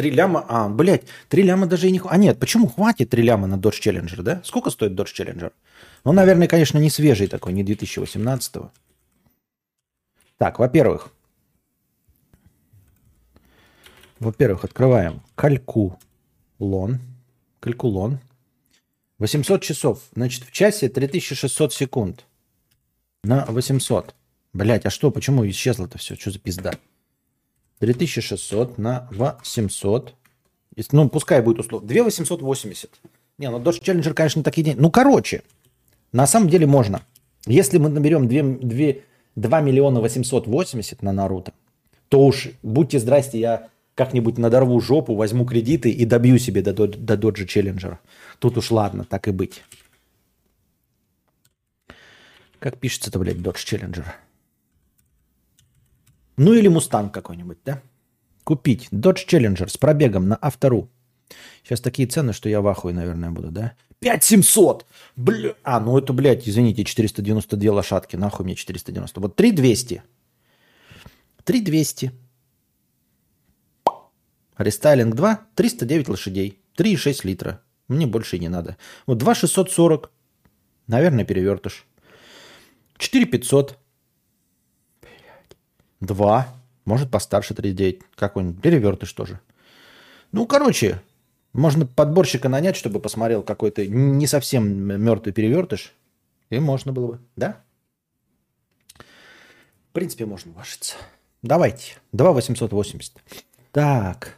3 ляма, а, блядь, 3 ляма даже и не... А нет, почему хватит 3 ляма на Dodge Challenger, да? Сколько стоит Dodge Challenger? Ну, наверное, конечно, не свежий такой, не 2018 -го. Так, во-первых, во-первых, открываем калькулон. Калькулон. 800 часов. Значит, в часе 3600 секунд. На 800. Блять, а что, почему исчезло-то все? Что за пизда? 3600 на 800. Ну, пускай будет условно. 2880. Не, ну Dodge Challenger, конечно, такие деньги. Ну, короче, на самом деле можно. Если мы наберем 2, 2, 2 миллиона 880 на Наруто, то уж будьте здрасте, я как-нибудь надорву жопу, возьму кредиты и добью себе до, до, до Dodge Challenger. Тут уж ладно, так и быть. Как пишется-то, блядь, Dodge Challenger? Ну или Мустанг какой-нибудь, да? Купить Dodge Challenger с пробегом на автору. Сейчас такие цены, что я в ахуе, наверное, буду, да? 5700! Бля... А, ну это, блядь, извините, 492 лошадки. Нахуй мне 490. Вот 3200. 3200. Рестайлинг 2, 309 лошадей. 3,6 литра. Мне больше и не надо. Вот 2,640. Наверное, перевертыш. 4,500. 2. Может, постарше 39. Какой-нибудь. Перевертыш тоже. Ну, короче, можно подборщика нанять, чтобы посмотрел какой-то не совсем мертвый перевертыш. И можно было бы, да? В принципе, можно вложиться. Давайте. 2 880. Так.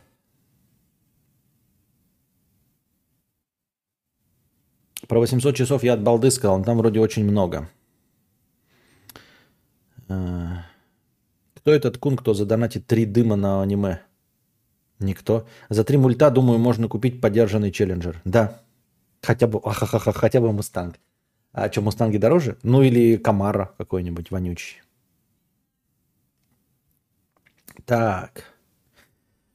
Про 800 часов я от балды сказал, там вроде очень много. А, кто этот кун, кто задонатит три дыма на аниме? Никто. За три мульта, думаю, можно купить подержанный Challenger. Да. Хотя бы, ахахаха, хотя бы Мустанг. А что, Мустанги дороже? Ну или Camaro какой-нибудь вонючий. Так.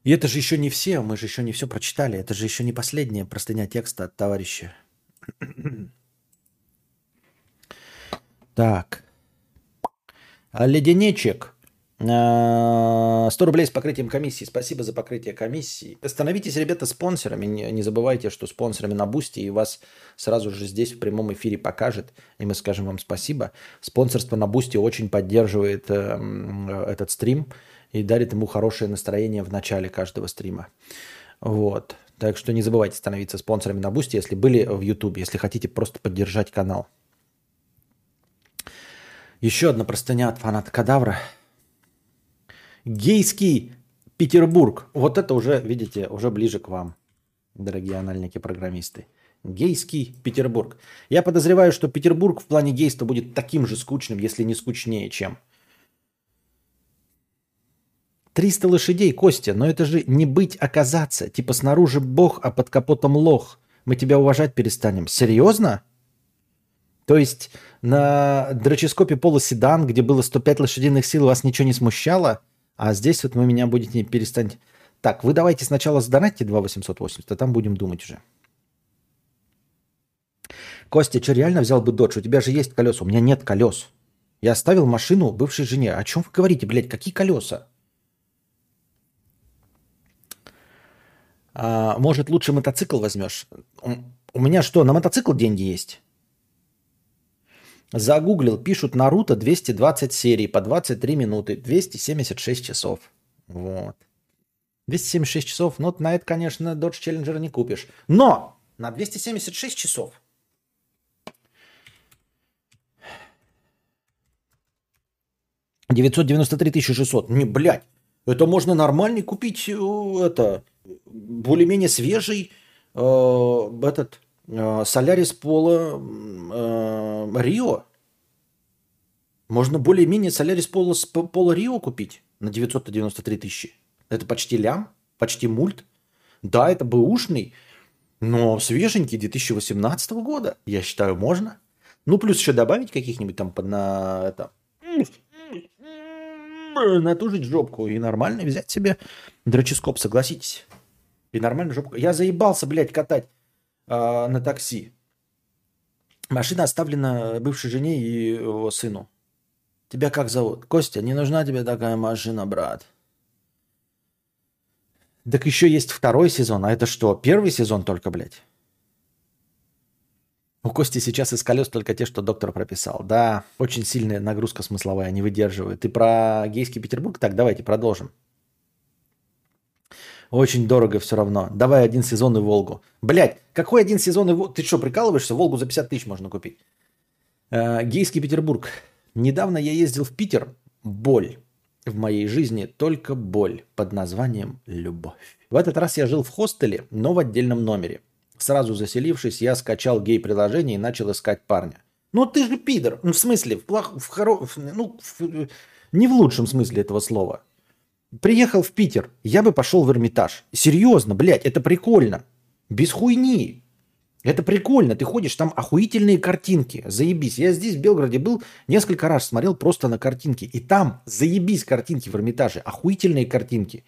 И это же еще не все, мы же еще не все прочитали. Это же еще не последняя простыня текста от товарища. так. Леденечек. 100 э, рублей с покрытием комиссии. Спасибо за покрытие комиссии. Становитесь, ребята, спонсорами. Не, забывайте, что спонсорами на Boosty и вас сразу же здесь в прямом эфире покажет. И мы скажем вам спасибо. Спонсорство на Boosty очень поддерживает э, этот стрим и дарит ему хорошее настроение в начале каждого стрима. Вот. Так что не забывайте становиться спонсорами на Boosty, если были в YouTube, если хотите просто поддержать канал. Еще одна простыня от фаната Кадавра – Гейский Петербург. Вот это уже, видите, уже ближе к вам, дорогие анальники-программисты. Гейский Петербург. Я подозреваю, что Петербург в плане гейства будет таким же скучным, если не скучнее, чем. 300 лошадей, Костя, но это же не быть оказаться. Типа снаружи бог, а под капотом лох. Мы тебя уважать перестанем. Серьезно? То есть на дроческопе полуседан, где было 105 лошадиных сил, вас ничего не смущало? А здесь вот вы меня будете перестать... Так, вы давайте сначала сдонатьте 2 880, а там будем думать уже. Костя, что реально взял бы додж? У тебя же есть колеса. У меня нет колес. Я оставил машину бывшей жене. О чем вы говорите, блядь? Какие колеса? А, может, лучше мотоцикл возьмешь? У меня что, на мотоцикл деньги есть? Загуглил, пишут Наруто 220 серий по 23 минуты, 276 часов. Вот. 276 часов, ну на это, конечно, Dodge Challenger не купишь. Но на 276 часов «993 600». Не, блядь, это можно нормальный купить, э, это, более-менее свежий э, этот Солярис Пола э, Рио. Можно более-менее Солярис Пола, Пола Рио купить на 993 тысячи. Это почти лям, почти мульт. Да, это бэушный, но свеженький 2018 года. Я считаю, можно. Ну, плюс еще добавить каких-нибудь там на это, натужить жопку и нормально взять себе дроческоп, согласитесь. И нормально жопку. Я заебался, блядь, катать э, на такси. Машина оставлена бывшей жене и его сыну. Тебя как зовут? Костя, не нужна тебе такая машина, брат. Так еще есть второй сезон. А это что, первый сезон только, блядь? У Кости сейчас из колес только те, что доктор прописал. Да, очень сильная нагрузка смысловая, не выдерживает. Ты про гейский Петербург? Так, давайте продолжим. Очень дорого все равно. Давай один сезон и Волгу. Блять, какой один сезон и Волгу? Ты что, прикалываешься? Волгу за 50 тысяч можно купить. Э, гейский Петербург. Недавно я ездил в Питер. Боль. В моей жизни только боль под названием «Любовь». В этот раз я жил в хостеле, но в отдельном номере. Сразу заселившись, я скачал гей-приложение и начал искать парня. Ну ты же пидор. Ну, в смысле, в плох... в хоро... ну, в... не в лучшем смысле этого слова. Приехал в Питер, я бы пошел в Эрмитаж. Серьезно, блядь, это прикольно. Без хуйни. Это прикольно. Ты ходишь, там охуительные картинки. Заебись. Я здесь, в Белгороде, был несколько раз, смотрел просто на картинки. И там заебись картинки в Эрмитаже. Охуительные картинки.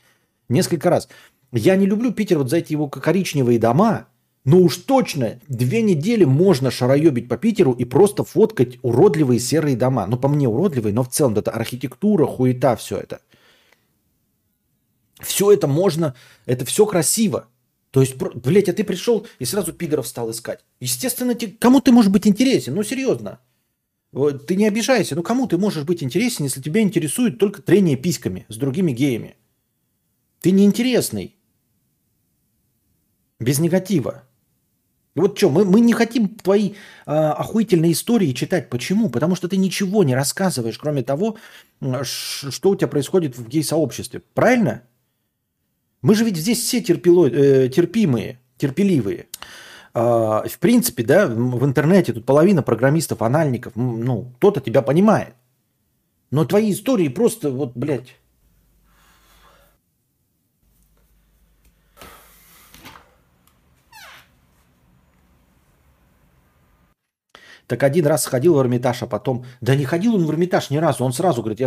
Несколько раз. Я не люблю Питер, вот за эти его коричневые дома, ну уж точно, две недели можно шароебить по Питеру и просто фоткать уродливые серые дома. Ну, по мне уродливые, но в целом это архитектура, хуета, все это. Все это можно, это все красиво. То есть, блядь, а ты пришел и сразу пидоров стал искать. Естественно, те, кому ты можешь быть интересен? Ну, серьезно. Ты не обижайся. Ну, кому ты можешь быть интересен, если тебя интересует только трение письками с другими геями? Ты неинтересный. Без негатива. Вот что, мы, мы не хотим твои э, охуительные истории читать. Почему? Потому что ты ничего не рассказываешь, кроме того, что у тебя происходит в гей-сообществе. Правильно? Мы же ведь здесь все терпило, э, терпимые, терпеливые. Э, в принципе, да, в интернете тут половина программистов, анальников, ну, кто-то тебя понимает. Но твои истории просто вот, блядь, Так один раз сходил в Эрмитаж, а потом... Да не ходил он в Эрмитаж ни разу. Он сразу говорит,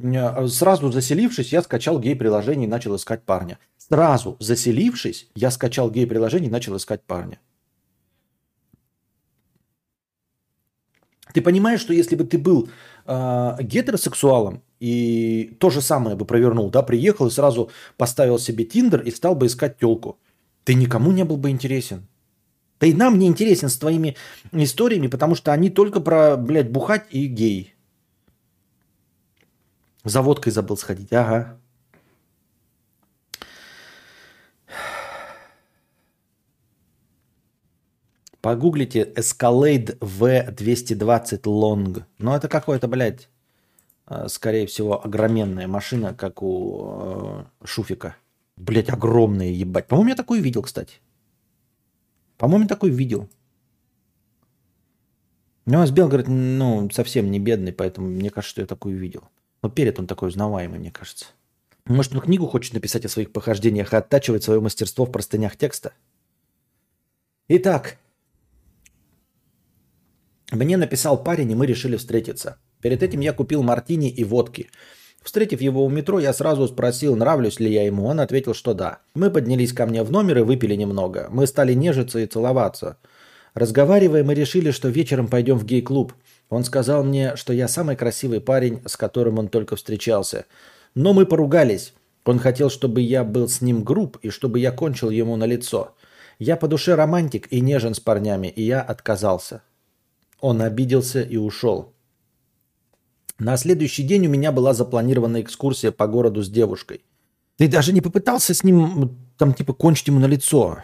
я сразу заселившись, я скачал гей-приложение и начал искать парня. Сразу заселившись, я скачал гей-приложение и начал искать парня. Ты понимаешь, что если бы ты был э, гетеросексуалом и то же самое бы провернул, да, приехал и сразу поставил себе Тиндер и стал бы искать телку, ты никому не был бы интересен. Да и нам не интересен с твоими историями, потому что они только про, блядь, бухать и гей. За водкой забыл сходить, ага. Погуглите Escalade V220 Long. Ну, это какой-то, блядь, э, скорее всего, огроменная машина, как у э, Шуфика. Блядь, огромная, ебать. По-моему, я такую видел, кстати. По-моему, такой видел. Ну, а Белгород, ну, совсем не бедный, поэтому мне кажется, что я такую видел. Но перед он такой узнаваемый, мне кажется. Может, он книгу хочет написать о своих похождениях и оттачивать свое мастерство в простынях текста? Итак, мне написал парень, и мы решили встретиться. Перед этим я купил мартини и водки – Встретив его у метро, я сразу спросил, нравлюсь ли я ему. Он ответил, что да. Мы поднялись ко мне в номер и выпили немного. Мы стали нежиться и целоваться. Разговаривая, мы решили, что вечером пойдем в гей-клуб. Он сказал мне, что я самый красивый парень, с которым он только встречался. Но мы поругались. Он хотел, чтобы я был с ним груб и чтобы я кончил ему на лицо. Я по душе романтик и нежен с парнями, и я отказался. Он обиделся и ушел. На следующий день у меня была запланирована экскурсия по городу с девушкой. Ты даже не попытался с ним, там, типа, кончить ему на лицо.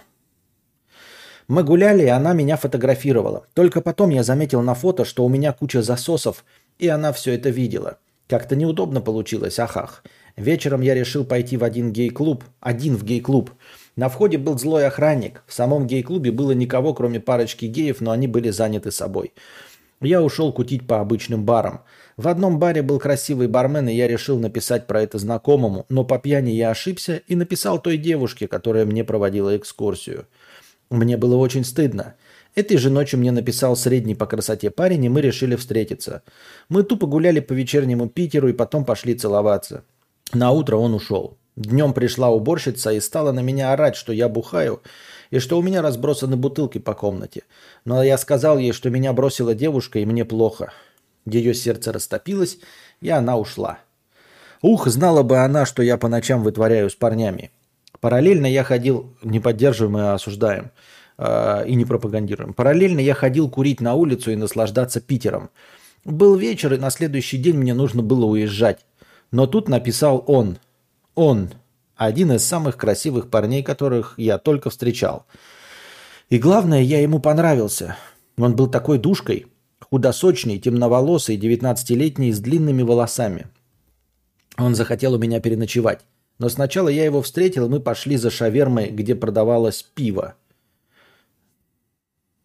Мы гуляли, и она меня фотографировала. Только потом я заметил на фото, что у меня куча засосов, и она все это видела. Как-то неудобно получилось, ахах. Вечером я решил пойти в один гей-клуб. Один в гей-клуб. На входе был злой охранник. В самом гей-клубе было никого, кроме парочки геев, но они были заняты собой. Я ушел кутить по обычным барам. В одном баре был красивый бармен, и я решил написать про это знакомому, но по пьяни я ошибся и написал той девушке, которая мне проводила экскурсию. Мне было очень стыдно. Этой же ночью мне написал средний по красоте парень, и мы решили встретиться. Мы тупо гуляли по вечернему Питеру и потом пошли целоваться. На утро он ушел. Днем пришла уборщица и стала на меня орать, что я бухаю, и что у меня разбросаны бутылки по комнате. Но я сказал ей, что меня бросила девушка, и мне плохо. Ее сердце растопилось, и она ушла. Ух, знала бы она, что я по ночам вытворяю с парнями. Параллельно я ходил, не поддерживаем и осуждаем, э, и не пропагандируем. Параллельно я ходил курить на улицу и наслаждаться Питером. Был вечер, и на следующий день мне нужно было уезжать. Но тут написал он. Он. Один из самых красивых парней, которых я только встречал. И главное, я ему понравился. Он был такой душкой, худосочный, темноволосый, 19-летний, с длинными волосами. Он захотел у меня переночевать. Но сначала я его встретил, и мы пошли за шавермой, где продавалось пиво.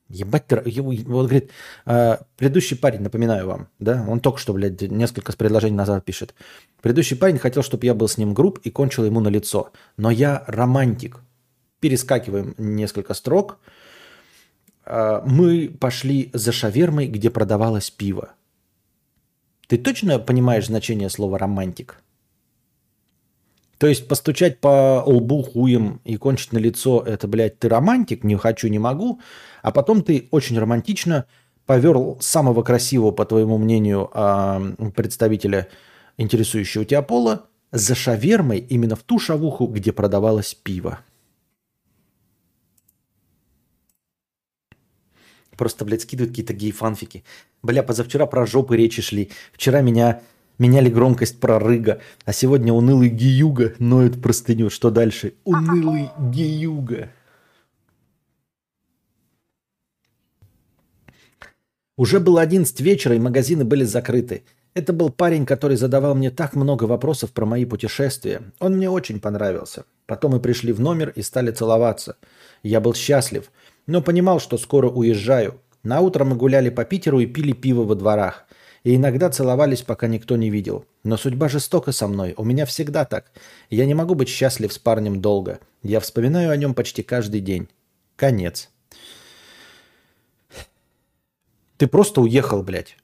Ебать вот говорит, э, предыдущий парень, напоминаю вам, да, он только что, блядь, несколько предложений назад пишет. Предыдущий парень хотел, чтобы я был с ним груб и кончил ему на лицо. Но я романтик. Перескакиваем несколько строк. Э, мы пошли за шавермой, где продавалось пиво. Ты точно понимаешь значение слова романтик? То есть постучать по лбу хуем и кончить на лицо, это, блядь, ты романтик, не хочу, не могу. А потом ты очень романтично поверл самого красивого, по твоему мнению, а, представителя интересующего тебя пола за шавермой именно в ту шавуху, где продавалось пиво. Просто, блядь, скидывают какие-то гей-фанфики. Бля, позавчера про жопы речи шли. Вчера меня Меняли громкость прорыга. А сегодня унылый гиюга ноет простыню. Что дальше? Унылый гиюга. Уже было 11 вечера, и магазины были закрыты. Это был парень, который задавал мне так много вопросов про мои путешествия. Он мне очень понравился. Потом мы пришли в номер и стали целоваться. Я был счастлив, но понимал, что скоро уезжаю. На утро мы гуляли по Питеру и пили пиво во дворах. И иногда целовались, пока никто не видел. Но судьба жестока со мной. У меня всегда так. Я не могу быть счастлив с парнем долго. Я вспоминаю о нем почти каждый день. Конец. Ты просто уехал, блядь.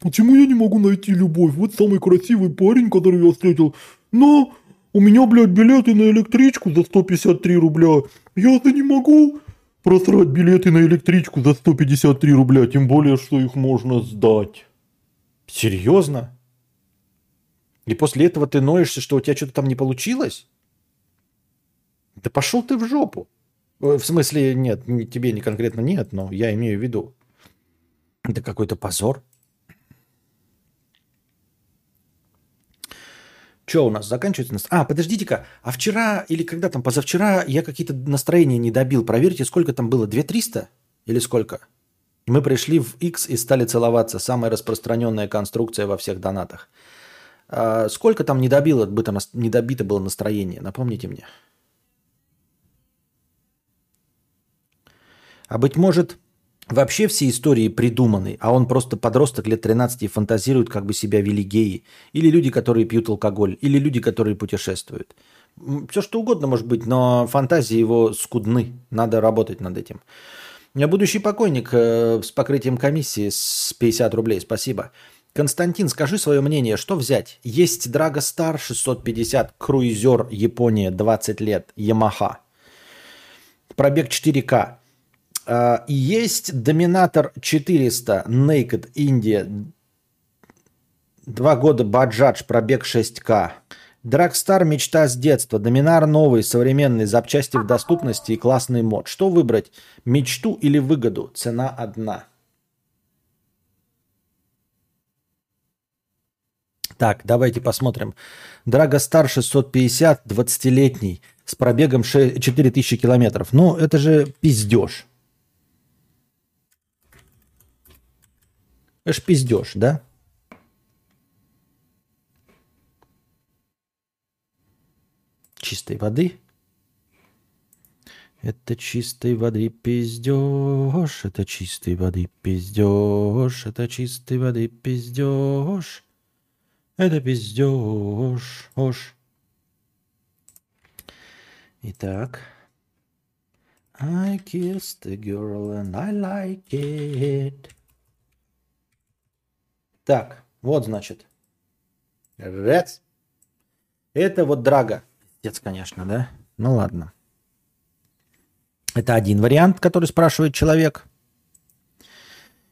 Почему я не могу найти любовь? Вот самый красивый парень, который я встретил. Но у меня, блядь, билеты на электричку за 153 рубля. Я-то не могу просрать билеты на электричку за 153 рубля, тем более, что их можно сдать. Серьезно? И после этого ты ноешься, что у тебя что-то там не получилось? Да пошел ты в жопу. Э, в смысле, нет, тебе не конкретно нет, но я имею в виду. Это какой-то позор. Что у нас заканчивается? А, подождите-ка, а вчера или когда там, позавчера я какие-то настроения не добил. Проверьте, сколько там было, 2300 или сколько? Мы пришли в X и стали целоваться. Самая распространенная конструкция во всех донатах. А сколько там недобило, недобито было настроение? Напомните мне. А быть может, Вообще все истории придуманы, а он просто подросток лет 13 и фантазирует, как бы себя вели геи. Или люди, которые пьют алкоголь, или люди, которые путешествуют. Все что угодно может быть, но фантазии его скудны. Надо работать над этим. Будущий покойник э, с покрытием комиссии с 50 рублей. Спасибо. Константин, скажи свое мнение, что взять? Есть Драго Стар 650, круизер Япония 20 лет, Ямаха. Пробег 4К. А, есть Доминатор 400 Naked India. Два года Баджадж, пробег 6К. Драгстар мечта с детства. Доминар новый, современный, запчасти в доступности и классный мод. Что выбрать? Мечту или выгоду? Цена одна. Так, давайте посмотрим. Драгостар 650, 20-летний, с пробегом 6 4000 километров. Ну, это же пиздеж. Это ж пиздеж, да? Чистой воды. Это чистой воды пиздеж, это чистой воды пиздеж, это чистой воды пиздеж. Это пиздеж, ош. Итак. I kissed a girl and I like it. Так, вот значит. Рец. Это вот драга. Пиздец, конечно, да? Ну ладно. Это один вариант, который спрашивает человек.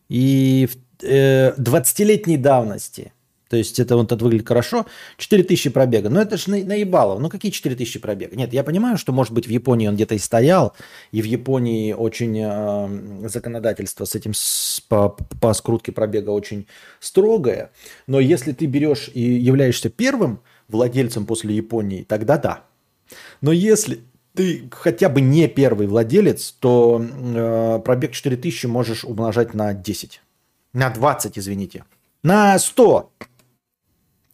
И э, 20-летней давности. То есть это вот это выглядит хорошо. 4000 пробега. Но это же на, наебало. Ну какие 4000 пробега? Нет, я понимаю, что может быть в Японии он где-то и стоял. И в Японии очень э, законодательство с этим с, по, по скрутке пробега очень строгое. Но если ты берешь и являешься первым владельцем после Японии, тогда да. Но если ты хотя бы не первый владелец, то э, пробег 4000 можешь умножать на 10. На 20, извините. На 100.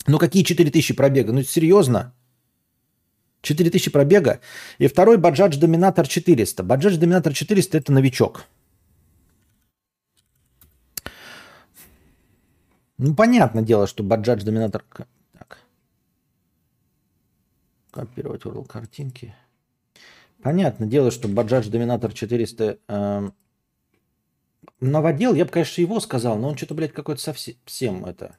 Ну какие 4000 пробега? Ну серьезно? 4000 пробега. И второй Bajaj Dominator 400. Bajaj Dominator 400 это новичок. Ну, понятное дело, что Bajaj Dominator... Так. Копировать URL картинки. Понятное дело, что Bajaj Dominator 400 э, новодел, я бы, конечно, его сказал, но он что-то, блядь, какой-то совсем это...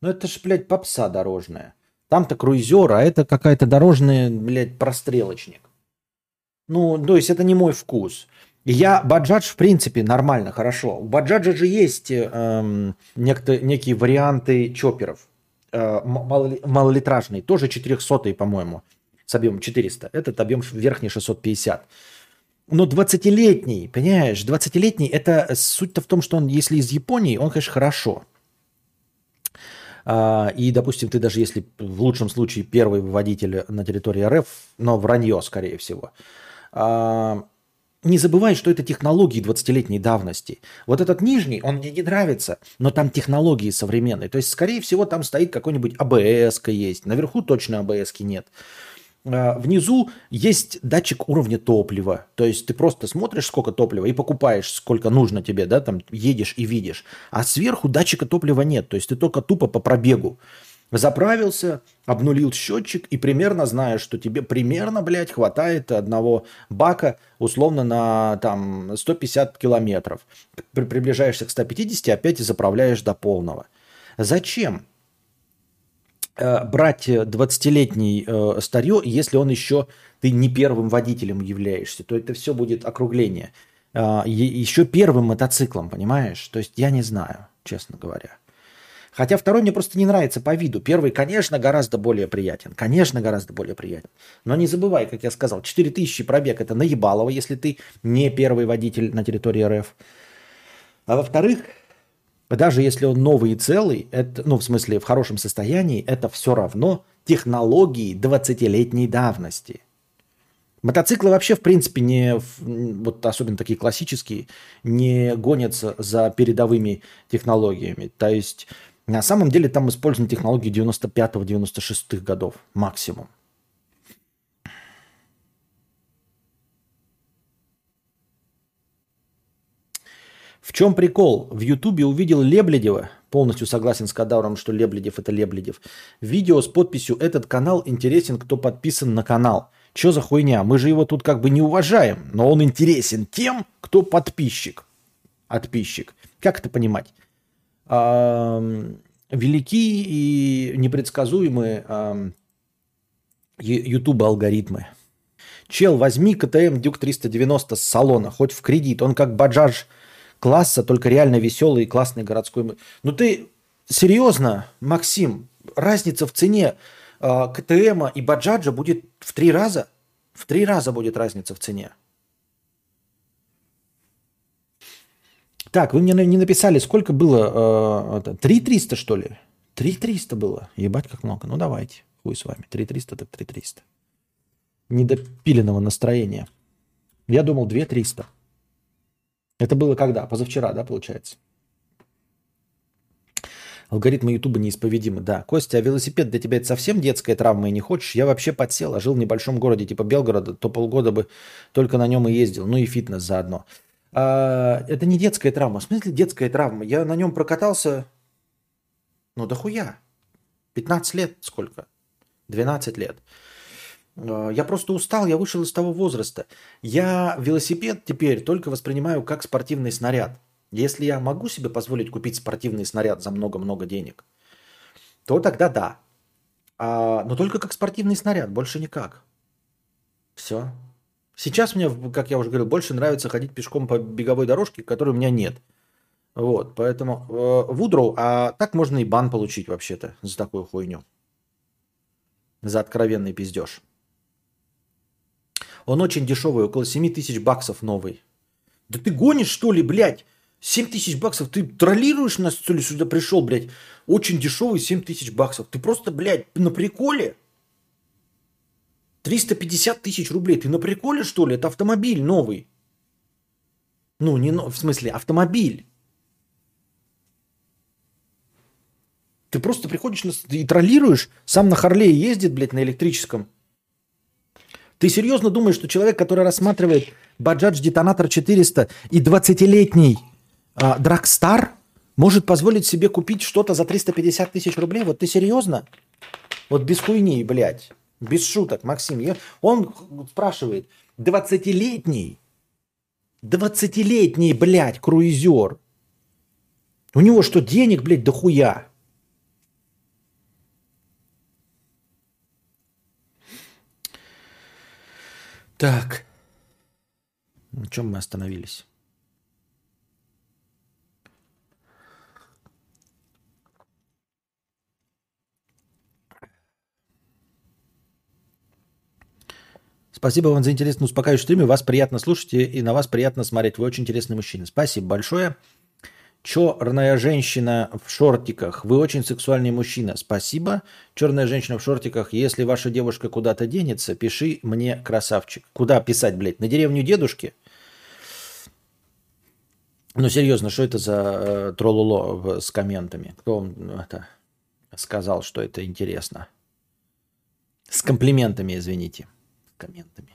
Ну это ж, блядь, попса дорожная. Там-то круизер, а это какая-то дорожная, блядь, прострелочник. Ну, то есть это не мой вкус. Я Баджадж, в принципе, нормально, хорошо. У Баджаджа же есть эм, некто, некие варианты чоперов. Э, малолитражный, тоже 400 по-моему, с объемом 400. Этот объем верхний 650. Но 20-летний, понимаешь, 20-летний, это суть-то в том, что он, если из Японии, он, конечно, хорошо. А, и, допустим, ты даже если в лучшем случае первый водитель на территории РФ, но вранье, скорее всего, а, не забывай, что это технологии 20-летней давности. Вот этот нижний, он мне не нравится, но там технологии современные. То есть, скорее всего, там стоит какой-нибудь АБС есть. Наверху точно АБС нет. А, внизу есть датчик уровня топлива. То есть ты просто смотришь, сколько топлива, и покупаешь, сколько нужно тебе, да, там едешь и видишь. А сверху датчика топлива нет. То есть ты только тупо по пробегу. Заправился, обнулил счетчик и примерно знаешь, что тебе примерно, блядь, хватает одного бака условно на там 150 километров. Приближаешься к 150, опять заправляешь до полного. Зачем? Э, брать 20-летний э, старье, если он еще, ты не первым водителем являешься, то это все будет округление. Э, еще первым мотоциклом, понимаешь? То есть я не знаю, честно говоря. Хотя второй мне просто не нравится по виду. Первый, конечно, гораздо более приятен. Конечно, гораздо более приятен. Но не забывай, как я сказал, 4000 пробег это наебалово, если ты не первый водитель на территории РФ. А во-вторых, даже если он новый и целый, это, ну, в смысле, в хорошем состоянии, это все равно технологии 20-летней давности. Мотоциклы вообще, в принципе, не, вот особенно такие классические, не гонятся за передовыми технологиями. То есть, на самом деле, там использованы технологии 95-96 годов максимум. В чем прикол? В Ютубе увидел Лебледева, полностью согласен с Кадавром, что Лебледев это Лебледев, видео с подписью «Этот канал интересен, кто подписан на канал». Что за хуйня? Мы же его тут как бы не уважаем, но он интересен тем, кто подписчик. Отписчик. Как это понимать? А, велики и непредсказуемые Ютуба алгоритмы. Чел, возьми КТМ Дюк 390 с салона, хоть в кредит. Он как баджаж класса, только реально веселый и классный городской. Ну ты серьезно, Максим, разница в цене а, КТМ и Баджаджа будет в три раза. В три раза будет разница в цене. Так, вы мне не написали, сколько было? Э, 3 300, что ли? 3 300 было. Ебать, как много. Ну, давайте. Хуй с вами. 3 300, так 3 300. Недопиленного настроения. Я думал 2 300. Это было когда? Позавчера, да, получается? Алгоритмы Ютуба неисповедимы, да. Костя, а велосипед для тебя это совсем детская травма и не хочешь? Я вообще подсел, а жил в небольшом городе типа Белгорода, то полгода бы только на нем и ездил. Ну и фитнес заодно. А, это не детская травма. В смысле детская травма? Я на нем прокатался, ну, дохуя. 15 лет сколько? 12 лет. А, я просто устал, я вышел из того возраста. Я велосипед теперь только воспринимаю как спортивный снаряд. Если я могу себе позволить купить спортивный снаряд за много-много денег, то тогда да. А, но только как спортивный снаряд, больше никак. Все. Сейчас мне, как я уже говорил, больше нравится ходить пешком по беговой дорожке, которой у меня нет. Вот, поэтому э, Вудроу, а так можно и бан получить вообще-то за такую хуйню. За откровенный пиздеж. Он очень дешевый, около 7 тысяч баксов новый. Да ты гонишь, что ли, блядь? 7 тысяч баксов, ты троллируешь нас, что ли, сюда пришел, блядь? Очень дешевый 7 тысяч баксов. Ты просто, блядь, на приколе? 350 тысяч рублей. Ты на приколе, что ли? Это автомобиль новый. Ну, не в смысле, автомобиль. Ты просто приходишь и троллируешь, сам на Харлее ездит, блядь, на электрическом. Ты серьезно думаешь, что человек, который рассматривает Bajaj Detonator 400 и 20-летний а, Драгстар может позволить себе купить что-то за 350 тысяч рублей? Вот ты серьезно? Вот без хуйни, блядь. Без шуток, Максим. Я... Он спрашивает, 20-летний, 20-летний, блядь, круизер. У него что, денег, блядь, дохуя? Так. На чем мы остановились? Спасибо вам за интересный успокаивающий стрим. Вас приятно слушать и на вас приятно смотреть. Вы очень интересный мужчина. Спасибо большое. Черная женщина в шортиках. Вы очень сексуальный мужчина. Спасибо. Черная женщина в шортиках. Если ваша девушка куда-то денется, пиши мне, красавчик. Куда писать, блядь? На деревню дедушки? Ну, серьезно, что это за э, троллоло с комментами? Кто вам это сказал, что это интересно? С комплиментами, извините комментами.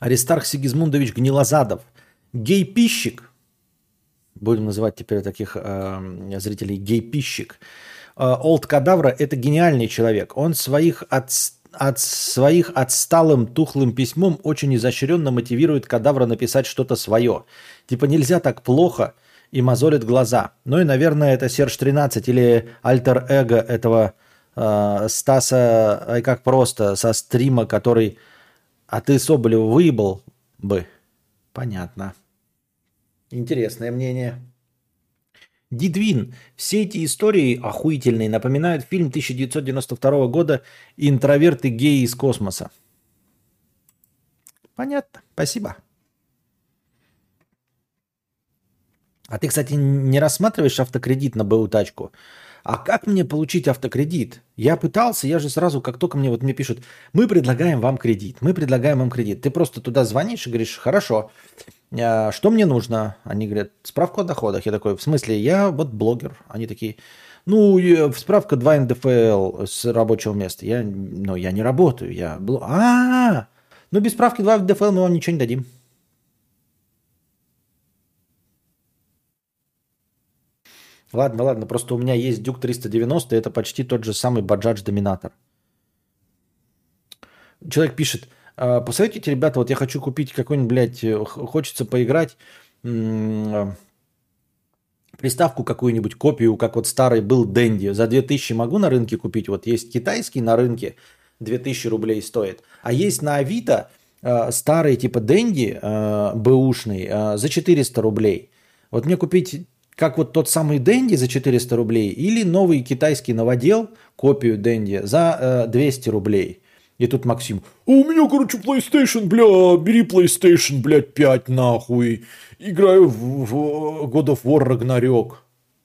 Аристарх Сигизмундович Гнилозадов. Гей-пищик. Будем называть теперь таких э, зрителей гей-пищик. Э, Олд Кадавра – это гениальный человек. Он своих от, от своих отсталым тухлым письмом очень изощренно мотивирует Кадавра написать что-то свое. Типа нельзя так плохо и мозолит глаза. Ну и, наверное, это Серж 13 или альтер-эго этого э, Стаса, ай как просто, со стрима, который а ты Соболева выебал бы? Понятно. Интересное мнение. Дидвин. Все эти истории охуительные напоминают фильм 1992 года «Интроверты геи из космоса». Понятно. Спасибо. А ты, кстати, не рассматриваешь автокредит на БУ тачку? А как мне получить автокредит? Я пытался, я же сразу, как только мне вот мне пишут, мы предлагаем вам кредит, мы предлагаем вам кредит. Ты просто туда звонишь и говоришь, хорошо, а что мне нужно? Они говорят, справку о доходах. Я такой, в смысле, я вот блогер. Они такие, ну, справка 2 НДФЛ с рабочего места. Я, ну, я не работаю, я... А, ну без справки 2 НДФЛ мы вам ничего не дадим. Ладно, ладно, просто у меня есть Дюк 390, это почти тот же самый Bajaj Доминатор. Человек пишет, «А, посоветуйте, ребята, вот я хочу купить какой-нибудь, блядь, э, хочется поиграть а, приставку какую-нибудь, копию, как вот старый был Дэнди. За 2000 могу на рынке купить. Вот есть китайский на рынке, 2000 рублей стоит. А есть на Авито э, старый типа Дэнди, э, бэушный, э, за 400 рублей. Вот мне купить как вот тот самый Дэнди за 400 рублей или новый китайский новодел, копию Дэнди за э, 200 рублей. И тут Максим, А у меня, короче, PlayStation, бля, бери PlayStation, блядь, 5 нахуй. Играю в, в God of War Ragnarok.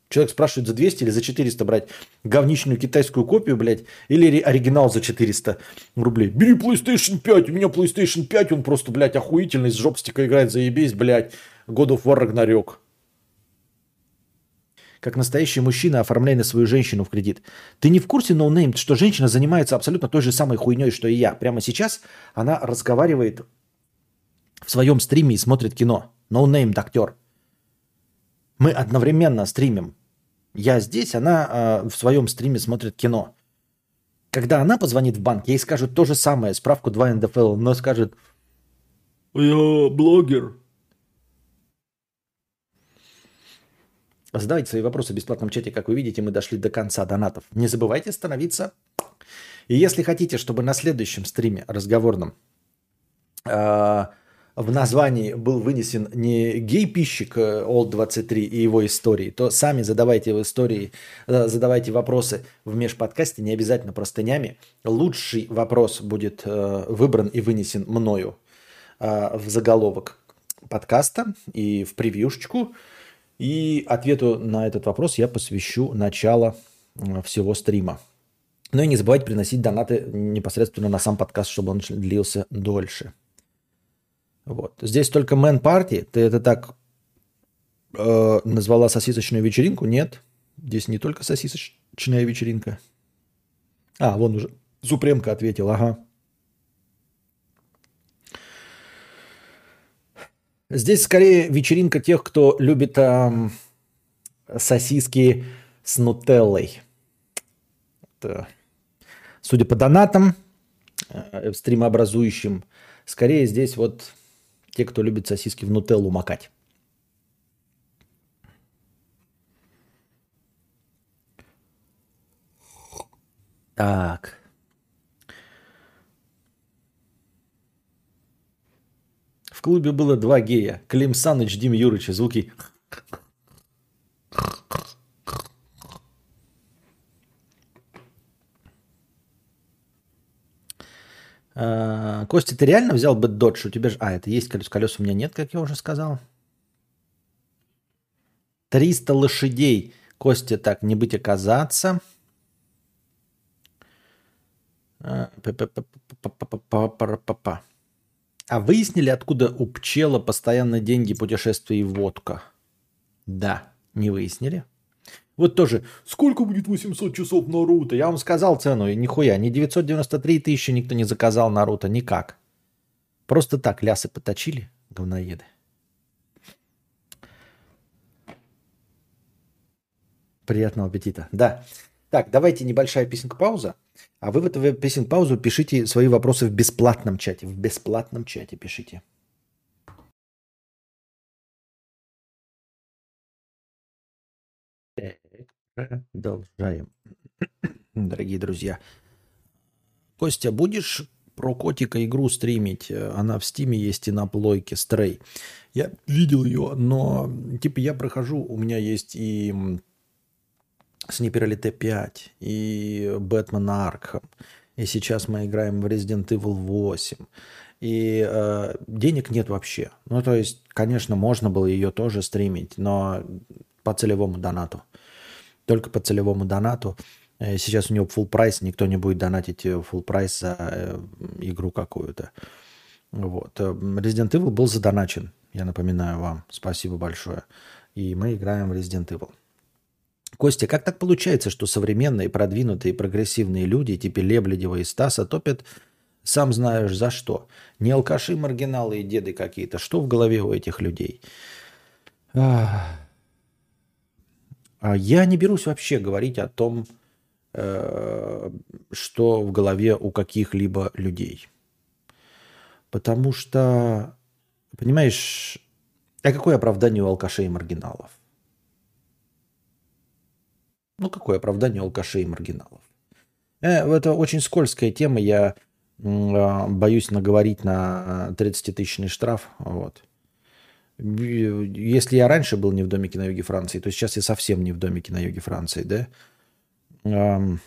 Человек спрашивает за 200 или за 400 брать говничную китайскую копию, блядь, или оригинал за 400 рублей. Бери PlayStation 5, у меня PlayStation 5, он просто, блядь, охуительный, с жопстика играет, заебись, блядь. God of War Ragnarok. Как настоящий мужчина, оформляй на свою женщину в кредит. Ты не в курсе, no-name, что женщина занимается абсолютно той же самой хуйней, что и я. Прямо сейчас она разговаривает в своем стриме и смотрит кино. No-name актер. Мы одновременно стримим. Я здесь, она э, в своем стриме смотрит кино. Когда она позвонит в банк, ей скажут то же самое, справку 2 НДФЛ, но скажет, Я блогер. Задавайте свои вопросы в бесплатном чате. Как вы видите, мы дошли до конца донатов. Не забывайте становиться. И если хотите, чтобы на следующем стриме разговорном э, в названии был вынесен не гей-пищик э, Old23 и его истории, то сами задавайте в истории, э, задавайте вопросы в межподкасте, не обязательно простынями. Лучший вопрос будет э, выбран и вынесен мною э, в заголовок подкаста и в превьюшечку. И ответу на этот вопрос я посвящу начало м, всего стрима. Ну и не забывайте приносить донаты непосредственно на сам подкаст, чтобы он длился дольше. Вот. Здесь только Мэн Парти. Ты это так э, назвала сосисочную вечеринку? Нет. Здесь не только сосисочная вечеринка. А, вон уже Супремка ответил, ага. Здесь скорее вечеринка тех, кто любит ам, сосиски с нутеллой. Это, судя по донатам, э, стримообразующим, скорее здесь вот те, кто любит сосиски в нутеллу макать. Так. клубе было два гея. Клим Саныч, Дим Юрыч. Звуки... А, Костя, ты реально взял бы Dodge? У тебя же... А, это есть колес. Колес у меня нет, как я уже сказал. 300 лошадей. Костя, так, не быть оказаться. Па-па-па-па-па-па-па-па. А выяснили, откуда у пчела постоянно деньги, путешествия и водка? Да, не выяснили. Вот тоже, Сколько будет 800 часов Наруто? я вам сказал цену, и нихуя, ни 993 тысячи никто не заказал Наруто, никак. Просто так лясы поточили, говноеды. Приятного аппетита. Да. Так, давайте небольшая песенка-пауза. А вы в эту песенку-паузу пишите свои вопросы в бесплатном чате. В бесплатном чате пишите. Продолжаем. Дорогие друзья. Костя, будешь про котика игру стримить? Она в стиме есть и на плойке, стрей. Я видел ее, но типа я прохожу, у меня есть и м, Снипер Elite 5, и Бэтмен Аркхам. И сейчас мы играем в Resident Evil 8. И э, денег нет вообще. Ну, то есть, конечно, можно было ее тоже стримить, но по целевому донату. Только по целевому донату. Э, Сейчас у него full прайс, никто не будет донатить э, full прайс за э, игру какую-то. Вот. Э, Resident Evil был задоначен, я напоминаю вам. Спасибо большое. И мы играем в Resident Evil. Костя, как так получается, что современные, продвинутые, прогрессивные люди, типа Лебледева и Стаса, топят, сам знаешь за что? Не алкаши, маргиналы и деды какие-то. Что в голове у этих людей? А я не берусь вообще говорить о том, э, что в голове у каких-либо людей. Потому что, понимаешь, а какое оправдание у алкашей и маргиналов? Ну, какое оправдание алкашей и маргиналов? Э, это очень скользкая тема. Я а, боюсь наговорить на 30-тысячный штраф. Вот. Если я раньше был не в домике на юге Франции, то сейчас я совсем не в домике на юге Франции, да? Ам,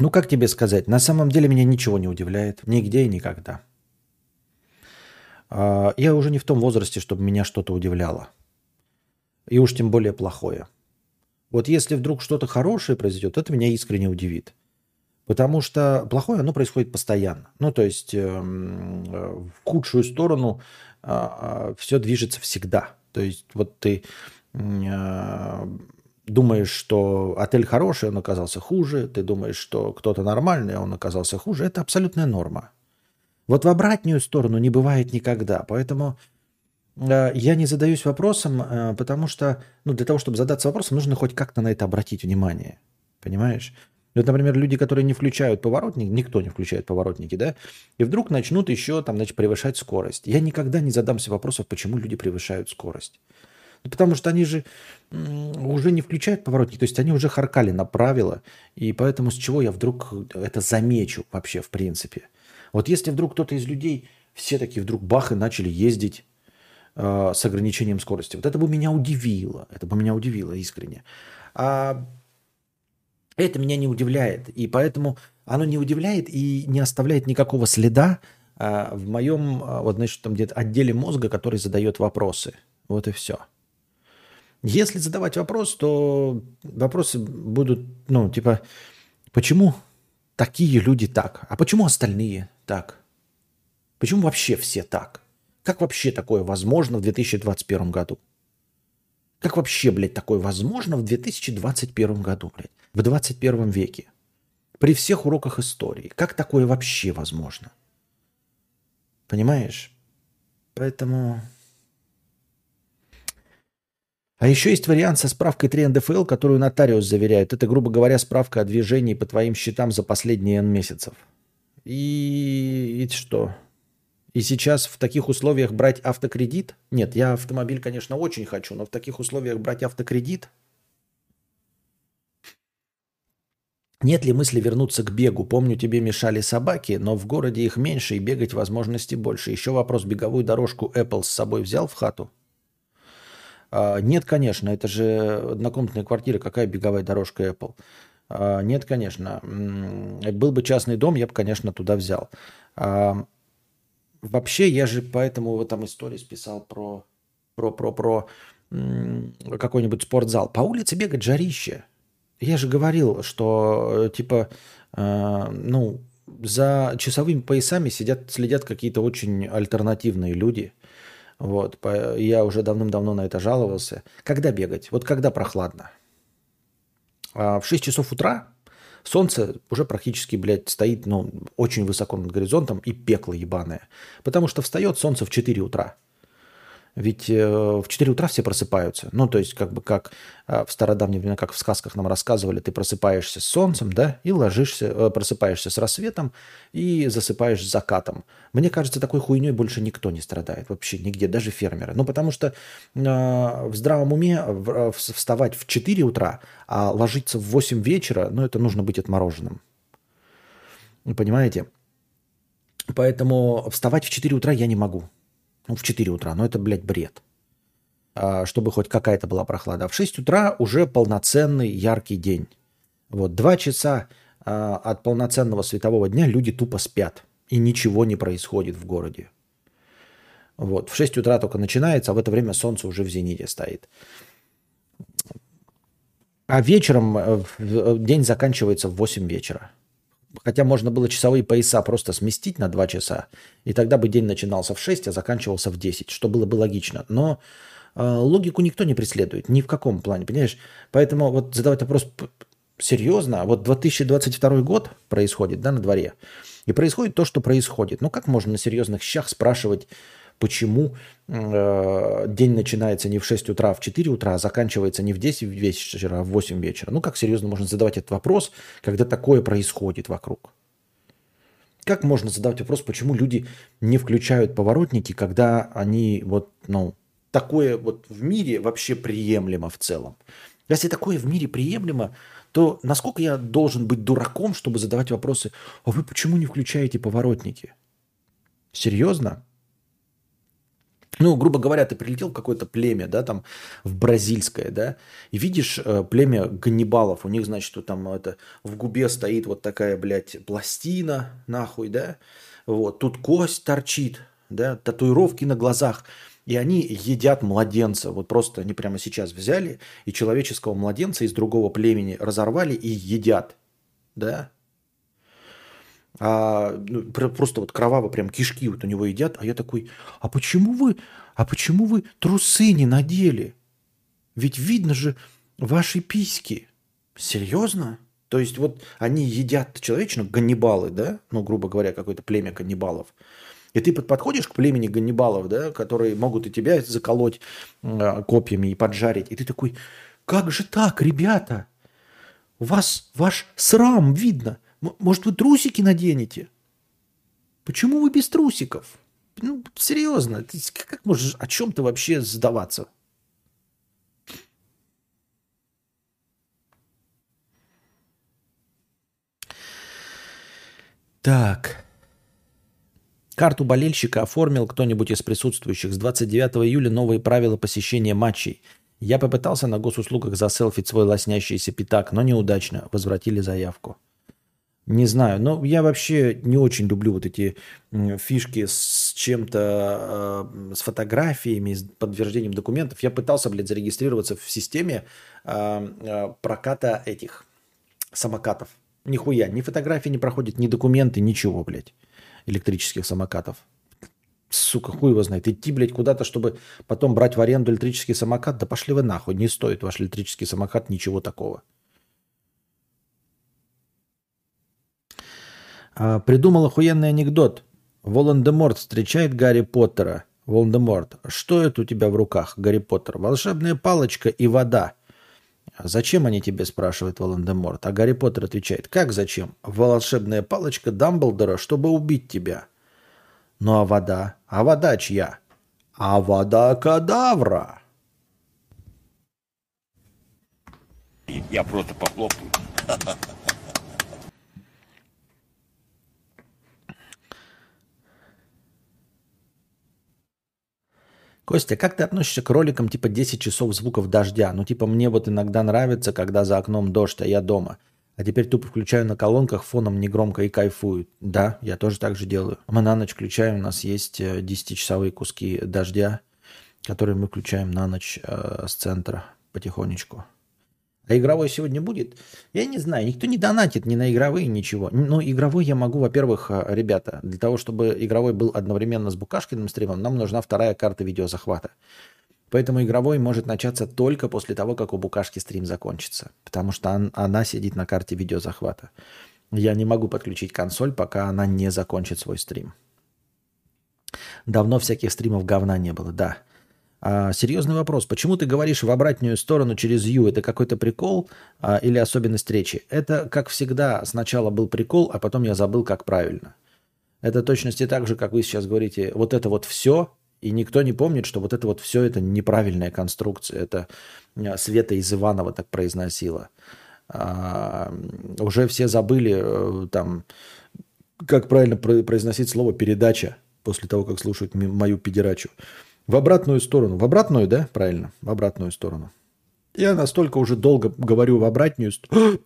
Ну, как тебе сказать? На самом деле меня ничего не удивляет. Нигде и никогда. А, Я уже не в том возрасте, чтобы меня что-то удивляло. И уж тем более плохое. Вот если вдруг что-то хорошее произойдет, это меня искренне удивит. Потому что плохое, оно происходит постоянно. Ну, то есть эм, э, в худшую сторону все движется всегда. То есть вот ты э, думаешь, что отель хороший, он оказался хуже. Ты думаешь, что кто-то нормальный, а он оказался хуже. Это абсолютная норма. Вот в обратную сторону не бывает никогда. Поэтому э, я не задаюсь вопросом, э, потому что ну, для того, чтобы задаться вопросом, нужно хоть как-то на это обратить внимание. Понимаешь? Вот, например, люди, которые не включают поворотники, никто не включает поворотники, да, и вдруг начнут еще там, значит, превышать скорость. Я никогда не задамся вопросом, почему люди превышают скорость. Ну, потому что они же уже не включают поворотники, то есть они уже харкали на правила, и поэтому с чего я вдруг это замечу вообще в принципе. Вот если вдруг кто-то из людей, все такие вдруг бах и начали ездить э, с ограничением скорости, вот это бы меня удивило, это бы меня удивило искренне. А это меня не удивляет, и поэтому оно не удивляет и не оставляет никакого следа а, в моем, а, вот значит, там где-то отделе мозга, который задает вопросы. Вот и все. Если задавать вопрос, то вопросы будут, ну, типа, почему такие люди так, а почему остальные так? Почему вообще все так? Как вообще такое возможно в 2021 году? Как вообще, блядь, такое возможно в 2021 году, блядь? В 21 веке? При всех уроках истории. Как такое вообще возможно? Понимаешь? Поэтому... А еще есть вариант со справкой 3 НДФЛ, которую нотариус заверяет. Это, грубо говоря, справка о движении по твоим счетам за последние N месяцев. И, и что? И сейчас в таких условиях брать автокредит? Нет, я автомобиль, конечно, очень хочу, но в таких условиях брать автокредит? Нет ли мысли вернуться к бегу? Помню, тебе мешали собаки, но в городе их меньше и бегать возможностей больше. Еще вопрос, беговую дорожку Apple с собой взял в хату? А, нет, конечно, это же однокомнатная квартира, какая беговая дорожка Apple? А, нет, конечно. Был бы частный дом, я бы, конечно, туда взял. А, Вообще, я же поэтому в этом истории списал про, про, про, про какой-нибудь спортзал. По улице бегать жарище. Я же говорил, что э, типа, э, ну, за часовыми поясами сидят, следят какие-то очень альтернативные люди. Вот, я уже давным-давно на это жаловался. Когда бегать? Вот когда прохладно? А в 6 часов утра солнце уже практически, блядь, стоит, ну, очень высоко над горизонтом и пекло ебаное. Потому что встает солнце в 4 утра. Ведь э, в 4 утра все просыпаются. Ну, то есть, как бы как э, в стародавние времена, как в сказках нам рассказывали, ты просыпаешься с солнцем, да, и ложишься, э, просыпаешься с рассветом и засыпаешь с закатом. Мне кажется, такой хуйней больше никто не страдает вообще нигде, даже фермеры. Ну, потому что в здравом уме вставать в 4 утра, а ложиться в 8 вечера, ну, это нужно быть отмороженным. Понимаете? Поэтому вставать в 4 утра я не могу. Ну, в 4 утра, но это, блядь, бред. А, чтобы хоть какая-то была прохлада. В 6 утра уже полноценный яркий день. Вот, два часа а, от полноценного светового дня люди тупо спят. И ничего не происходит в городе. Вот, в 6 утра только начинается, а в это время солнце уже в зените стоит. А вечером э, в- день заканчивается в 8 вечера. Хотя можно было часовые пояса просто сместить на 2 часа, и тогда бы день начинался в 6, а заканчивался в 10, что было бы логично. Но э, логику никто не преследует, ни в каком плане, понимаешь? Поэтому вот задавать вопрос серьезно, вот 2022 год происходит, да, на дворе, и происходит то, что происходит. Ну как можно на серьезных щах спрашивать, почему день начинается не в 6 утра, а в 4 утра, а заканчивается не в 10 вечера, а в 8 вечера. Ну как серьезно можно задавать этот вопрос, когда такое происходит вокруг? Как можно задавать вопрос, почему люди не включают поворотники, когда они вот, ну, такое вот в мире вообще приемлемо в целом? Если такое в мире приемлемо, то насколько я должен быть дураком, чтобы задавать вопросы, а вы почему не включаете поворотники? Серьезно? Ну, грубо говоря, ты прилетел в какое-то племя, да, там, в бразильское, да, и видишь э, племя ганнибалов, у них, значит, вот там это, в губе стоит вот такая, блядь, пластина, нахуй, да, вот, тут кость торчит, да, татуировки на глазах, и они едят младенца, вот просто они прямо сейчас взяли и человеческого младенца из другого племени разорвали и едят, да, а, ну, просто вот кроваво прям кишки вот у него едят, а я такой, а почему вы, а почему вы трусы не надели? Ведь видно же ваши письки. Серьезно? То есть вот они едят человечину, ганнибалы, да? Ну, грубо говоря, какое-то племя каннибалов. И ты подходишь к племени ганнибалов, да, которые могут и тебя заколоть э, копьями и поджарить. И ты такой, как же так, ребята? У вас ваш срам видно – может, вы трусики наденете? Почему вы без трусиков? Ну, серьезно, ты, как можешь, о чем ты вообще сдаваться? Так. Карту болельщика оформил кто-нибудь из присутствующих. С 29 июля новые правила посещения матчей. Я попытался на госуслугах заселфить свой лоснящийся пятак, но неудачно. Возвратили заявку. Не знаю, но я вообще не очень люблю вот эти фишки с чем-то, э, с фотографиями, с подтверждением документов. Я пытался, блядь, зарегистрироваться в системе э, э, проката этих самокатов. Нихуя, ни фотографии не проходят, ни документы, ничего, блядь, электрических самокатов. Сука, хуй его знает. Идти, блядь, куда-то, чтобы потом брать в аренду электрический самокат, да пошли вы нахуй, не стоит ваш электрический самокат ничего такого. А, придумал охуенный анекдот. Волан-де-Морт встречает Гарри Поттера. Волан-де-Морт, что это у тебя в руках, Гарри Поттер? Волшебная палочка и вода. Зачем они тебе, спрашивает Волан-де-Морт. А Гарри Поттер отвечает, как зачем? Волшебная палочка Дамблдора, чтобы убить тебя. Ну а вода? А вода чья? А вода кадавра. Я просто похлопаю. Костя, как ты относишься к роликам типа 10 часов звуков дождя? Ну, типа, мне вот иногда нравится, когда за окном дождь, а я дома. А теперь тупо включаю на колонках фоном негромко и кайфую. Да, я тоже так же делаю. Мы на ночь включаем, у нас есть 10-часовые э, куски дождя, которые мы включаем на ночь э, с центра потихонечку. А игровой сегодня будет? Я не знаю, никто не донатит ни на игровые, ничего. Но игровой я могу, во-первых, э, ребята, для того, чтобы игровой был одновременно с Букашкиным стримом, нам нужна вторая карта видеозахвата. Поэтому игровой может начаться только после того, как у Букашки стрим закончится. Потому что он, она сидит на карте видеозахвата. Я не могу подключить консоль, пока она не закончит свой стрим. Давно всяких стримов говна не было, да. А, серьезный вопрос. Почему ты говоришь в обратную сторону через «ю»? Это какой-то прикол а, или особенность речи? Это, как всегда, сначала был прикол, а потом я забыл, как правильно. Это точности так же, как вы сейчас говорите, вот это вот все, и никто не помнит, что вот это вот все это неправильная конструкция. Это а, Света из Иванова так произносила. А, уже все забыли э, там, как правильно произносить слово «передача» после того, как слушают мою педерачу. В обратную сторону. В обратную, да? Правильно. В обратную сторону. Я настолько уже долго говорю в обратную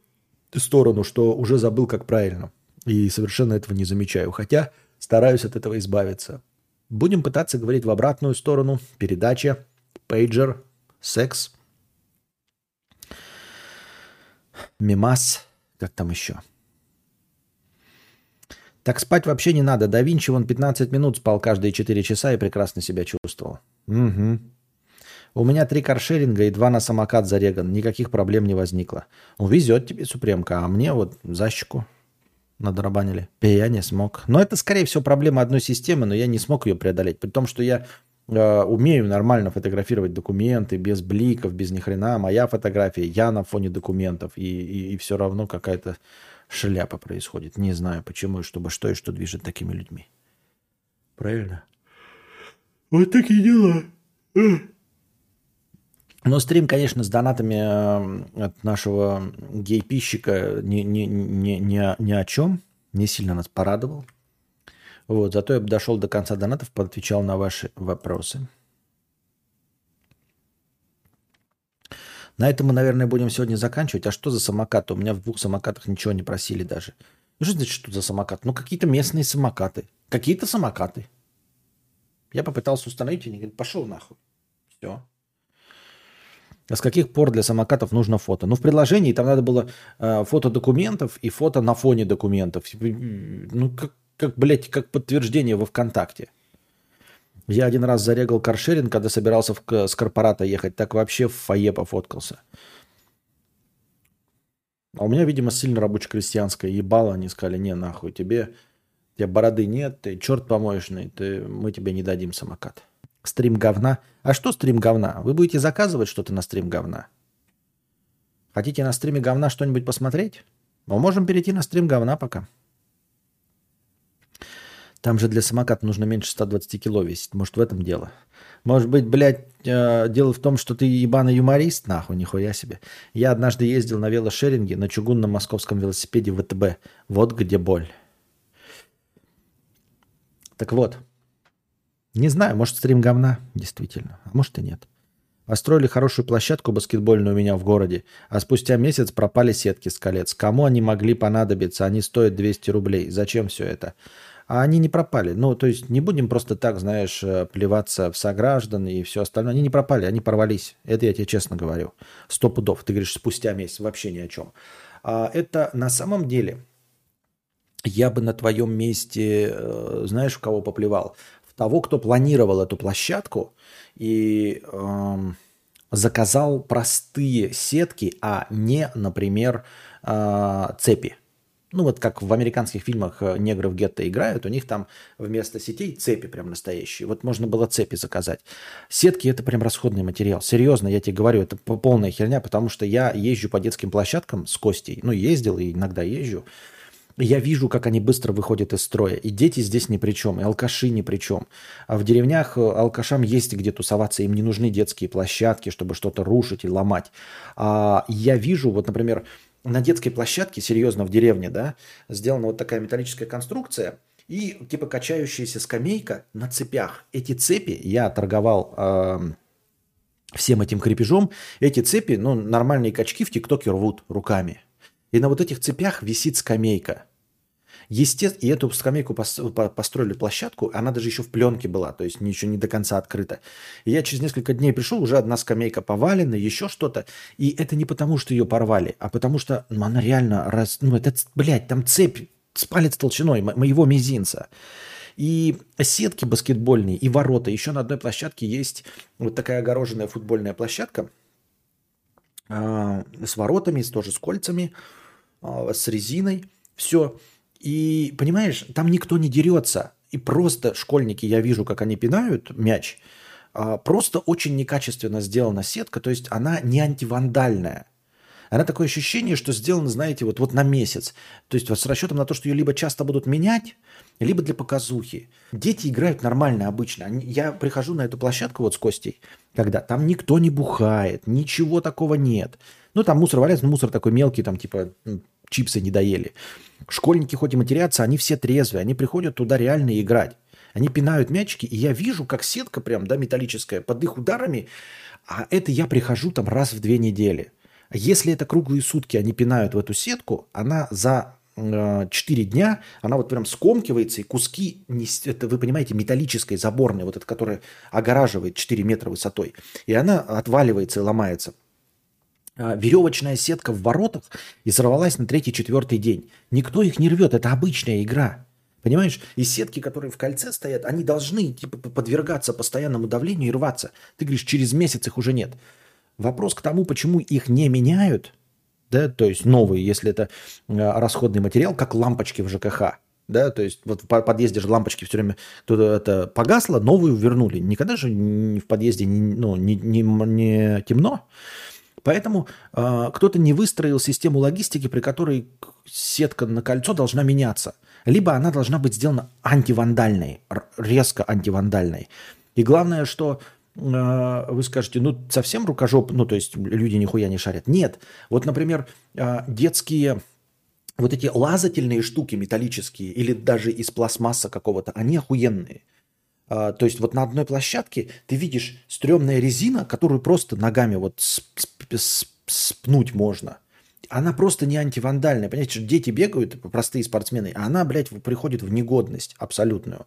сторону, что уже забыл, как правильно. И совершенно этого не замечаю. Хотя стараюсь от этого избавиться. Будем пытаться говорить в обратную сторону. Передача, пейджер, секс, мимас, как там еще – так спать вообще не надо. Да Винчи вон 15 минут спал каждые 4 часа и прекрасно себя чувствовал. Угу. У меня три каршеринга и два на самокат зареган. Никаких проблем не возникло. Ну, везет тебе, Супремка, а мне вот защику надорабанили. Я не смог. Но это, скорее всего, проблема одной системы, но я не смог ее преодолеть. При том, что я э, умею нормально фотографировать документы без бликов, без ни хрена. Моя фотография, я на фоне документов. И, и, и все равно какая-то шляпа происходит. Не знаю почему и чтобы что и что движет такими людьми. Правильно? Вот такие дела. Но стрим, конечно, с донатами э, от нашего гей-пищика ни, ни, ни, ни, ни о чем. Не сильно нас порадовал. Вот, зато я бы дошел до конца донатов, поотвечал на ваши вопросы. На этом мы, наверное, будем сегодня заканчивать. А что за самокат? У меня в двух самокатах ничего не просили даже. Ну что значит, что за самокат? Ну, какие-то местные самокаты. Какие-то самокаты. Я попытался установить, и они говорят, пошел нахуй. Все. А с каких пор для самокатов нужно фото? Ну, в предложении там надо было э, фото документов и фото на фоне документов. Ну, как, как, блядь, как подтверждение во ВКонтакте. Я один раз зарегал каршеринг, когда собирался в, с корпората ехать. Так вообще в фойе пофоткался. А у меня, видимо, сильно рабоче-крестьянское ебало. Они сказали, не, нахуй, тебе, тебе бороды нет, ты черт помоечный, ты, мы тебе не дадим самокат. Стрим говна. А что стрим говна? Вы будете заказывать что-то на стрим говна? Хотите на стриме говна что-нибудь посмотреть? Мы можем перейти на стрим говна пока. Там же для самоката нужно меньше 120 кило весить. Может, в этом дело? Может быть, блядь, э, дело в том, что ты ебаный юморист? Нахуй, нихуя себе. Я однажды ездил на велошеринге на чугунном московском велосипеде ВТБ. Вот где боль. Так вот. Не знаю, может, стрим говна, действительно. А может и нет. Построили хорошую площадку баскетбольную у меня в городе, а спустя месяц пропали сетки с колец. Кому они могли понадобиться? Они стоят 200 рублей. Зачем все это? А они не пропали. Ну, то есть не будем просто так, знаешь, э, плеваться в сограждан и все остальное. Они не пропали, они порвались. Это я тебе честно говорю. Сто пудов. Ты говоришь, спустя месяц, вообще ни о чем. А это на самом деле, я бы на твоем месте, э, знаешь, в кого поплевал? В того, кто планировал эту площадку и э, заказал простые сетки, а не, например, э, цепи. Ну, вот как в американских фильмах э, негры в гетто играют, у них там вместо сетей цепи прям настоящие. Вот можно было цепи заказать. Сетки – это прям расходный материал. Серьезно, я тебе говорю, это полная херня, потому что я езжу по детским площадкам с Костей. Ну, ездил и иногда езжу. Я вижу, как они быстро выходят из строя. И дети здесь ни при чем, и алкаши ни при чем. А в деревнях э, алкашам есть где тусоваться, им не нужны детские площадки, чтобы что-то рушить и ломать. А я вижу, вот, например, на детской площадке, серьезно, в деревне, да, сделана вот такая металлическая конструкция и типа качающаяся скамейка на цепях. Эти цепи я торговал э, всем этим крепежом. Эти цепи, ну, нормальные качки в ТикТоке рвут руками. И на вот этих цепях висит скамейка. Естественно, и эту скамейку построили площадку, она даже еще в пленке была, то есть ничего не до конца открыта. И я через несколько дней пришел, уже одна скамейка повалена, еще что-то. И это не потому, что ее порвали, а потому что ну, она реально, раз, ну это, блядь, там цепь с палец толщиной моего мизинца. И сетки баскетбольные, и ворота. Еще на одной площадке есть вот такая огороженная футбольная площадка э, с воротами, тоже с кольцами, э, с резиной. Все. И, понимаешь, там никто не дерется. И просто школьники, я вижу, как они пинают мяч, а, просто очень некачественно сделана сетка, то есть она не антивандальная. Она такое ощущение, что сделана, знаете, вот, вот на месяц. То есть вот с расчетом на то, что ее либо часто будут менять, либо для показухи. Дети играют нормально обычно. Я прихожу на эту площадку вот с Костей, когда там никто не бухает, ничего такого нет. Ну, там мусор валяется, мусор такой мелкий, там типа чипсы не доели. Школьники хоть и матерятся, они все трезвые, они приходят туда реально играть. Они пинают мячики, и я вижу, как сетка прям, да, металлическая, под их ударами, а это я прихожу там раз в две недели. Если это круглые сутки они пинают в эту сетку, она за э, 4 дня, она вот прям скомкивается, и куски, это вы понимаете, металлической, заборной, вот это, которая огораживает 4 метра высотой, и она отваливается и ломается. А, веревочная сетка в воротах и сорвалась на третий-четвертый день. Никто их не рвет, это обычная игра. Понимаешь? И сетки, которые в кольце стоят, они должны типа, подвергаться постоянному давлению и рваться. Ты говоришь, через месяц их уже нет. Вопрос к тому, почему их не меняют, да, то есть новые, если это э, расходный материал, как лампочки в ЖКХ. Да, то есть вот в подъезде же лампочки все время кто-то это погасло, новую вернули. Никогда же в подъезде ну, не, не, не темно. Поэтому э, кто-то не выстроил систему логистики, при которой сетка на кольцо должна меняться. Либо она должна быть сделана антивандальной, резко антивандальной. И главное, что э, вы скажете, ну совсем рукожоп, ну то есть люди нихуя не шарят. Нет. Вот, например, э, детские вот эти лазательные штуки металлические или даже из пластмасса какого-то, они охуенные. А, то есть вот на одной площадке ты видишь стрёмная резина, которую просто ногами вот сп- сп- спнуть можно. Она просто не антивандальная. Понимаете, что дети бегают, простые спортсмены, а она, блядь, приходит в негодность абсолютную.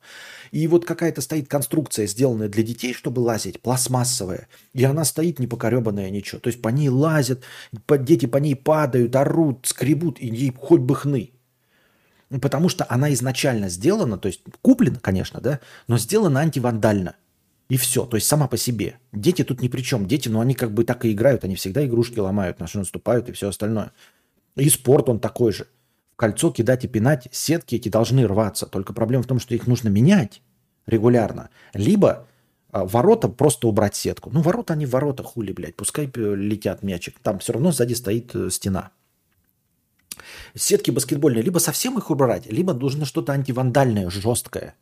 И вот какая-то стоит конструкция, сделанная для детей, чтобы лазить, пластмассовая. И она стоит непокоребанная ничего. То есть по ней лазят, дети по ней падают, орут, скребут, и ей хоть бы хны. Потому что она изначально сделана, то есть куплена, конечно, да, но сделана антивандально. И все, то есть сама по себе. Дети тут ни при чем. Дети, ну они как бы так и играют, они всегда игрушки ломают, на что наступают и все остальное. И спорт он такой же. Кольцо кидать и пинать, сетки эти должны рваться. Только проблема в том, что их нужно менять регулярно. Либо а, ворота просто убрать сетку. Ну, ворота они ворота, хули, блядь. Пускай э, летят мячик. Там все равно сзади стоит э, стена. Сетки баскетбольные либо совсем их убрать, либо нужно что-то антивандальное, жесткое.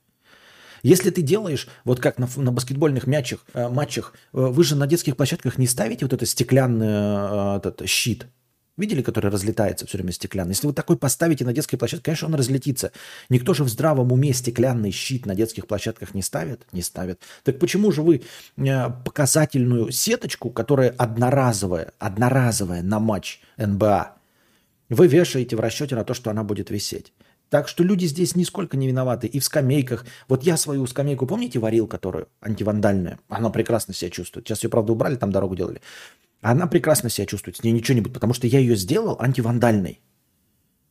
Если ты делаешь, вот как на, на баскетбольных мячах, э, матчах, э, вы же на детских площадках не ставите вот это стеклянный э, этот щит. Видели, который разлетается все время стеклянный? Если вы такой поставите на детской площадке, конечно, он разлетится. Никто же в здравом уме стеклянный щит на детских площадках не ставит? Не ставит. Так почему же вы э, показательную сеточку, которая одноразовая, одноразовая на матч НБА, вы вешаете в расчете на то, что она будет висеть. Так что люди здесь нисколько не виноваты. И в скамейках. Вот я свою скамейку, помните, варил, которую антивандальная? Она прекрасно себя чувствует. Сейчас ее, правда, убрали, там дорогу делали. Она прекрасно себя чувствует. С ней ничего не будет, потому что я ее сделал антивандальной.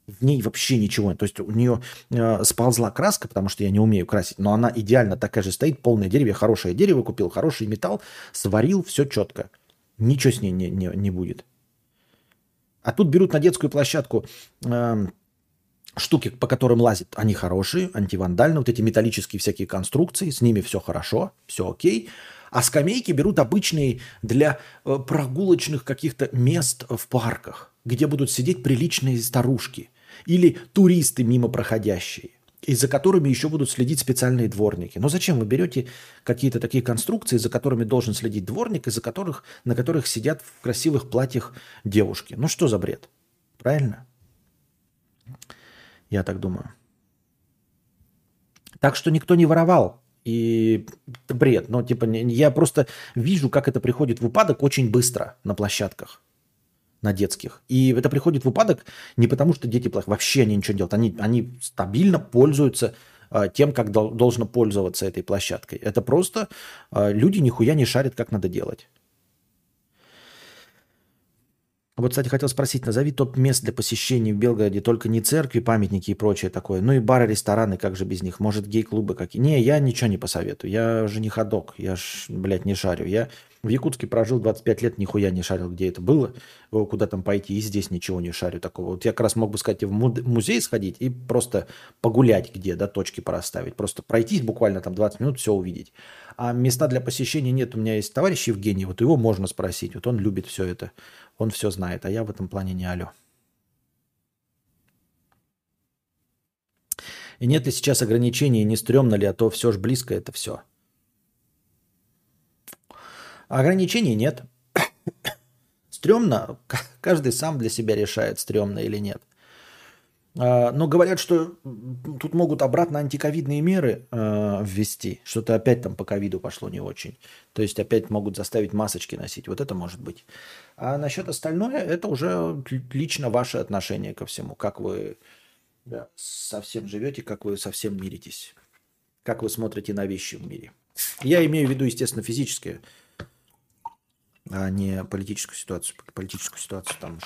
В ней вообще ничего. То есть у нее э, сползла краска, потому что я не умею красить, но она идеально такая же стоит, полное дерево. Хорошее дерево купил, хороший металл, сварил, все четко. Ничего с ней не, не, не будет. А тут берут на детскую площадку эм, штуки, по которым лазят. Они хорошие, антивандальные, вот эти металлические всякие конструкции, с ними все хорошо, все окей. А скамейки берут обычные для э, прогулочных каких-то мест в парках, где будут сидеть приличные старушки или туристы мимо проходящие и за которыми еще будут следить специальные дворники. Но зачем вы берете какие-то такие конструкции, за которыми должен следить дворник, из-за которых, на которых сидят в красивых платьях девушки? Ну что за бред? Правильно? Я так думаю. Так что никто не воровал. И бред. Но типа я просто вижу, как это приходит в упадок очень быстро на площадках на детских. И это приходит в упадок не потому, что дети плохо, вообще они ничего не делают. Они, они стабильно пользуются э, тем, как дол- должно пользоваться этой площадкой. Это просто э, люди нихуя не шарят, как надо делать. Вот, кстати, хотел спросить, назови топ мест для посещения в Белгороде, только не церкви, памятники и прочее такое. Ну и бары, рестораны, как же без них? Может, гей-клубы какие? Не, я ничего не посоветую. Я же не ходок, я ж, блядь, не шарю. Я в Якутске прожил 25 лет, нихуя не шарил, где это было, куда там пойти, и здесь ничего не шарю такого. Вот я как раз мог бы сказать, в музей сходить и просто погулять где, да, точки пораставить. Просто пройтись буквально там 20 минут, все увидеть. А места для посещения нет. У меня есть товарищ Евгений, вот его можно спросить. Вот он любит все это, он все знает, а я в этом плане не алё. И нет ли сейчас ограничений, не стрёмно ли, а то все ж близко это все. Ограничений нет. Стрёмно, каждый сам для себя решает, стрёмно или нет. А, Но говорят, что тут могут обратно антиковидные меры э, ввести. Что-то опять там по ковиду пошло не очень. То есть опять могут заставить масочки носить. Вот это может быть. А насчет остальное, это уже лично ваше отношение ко всему. Как вы совсем живете, как вы совсем миритесь. Как вы смотрите на вещи в мире. Я имею в виду, естественно, физические, а не политическую ситуацию. Политическую ситуацию там уж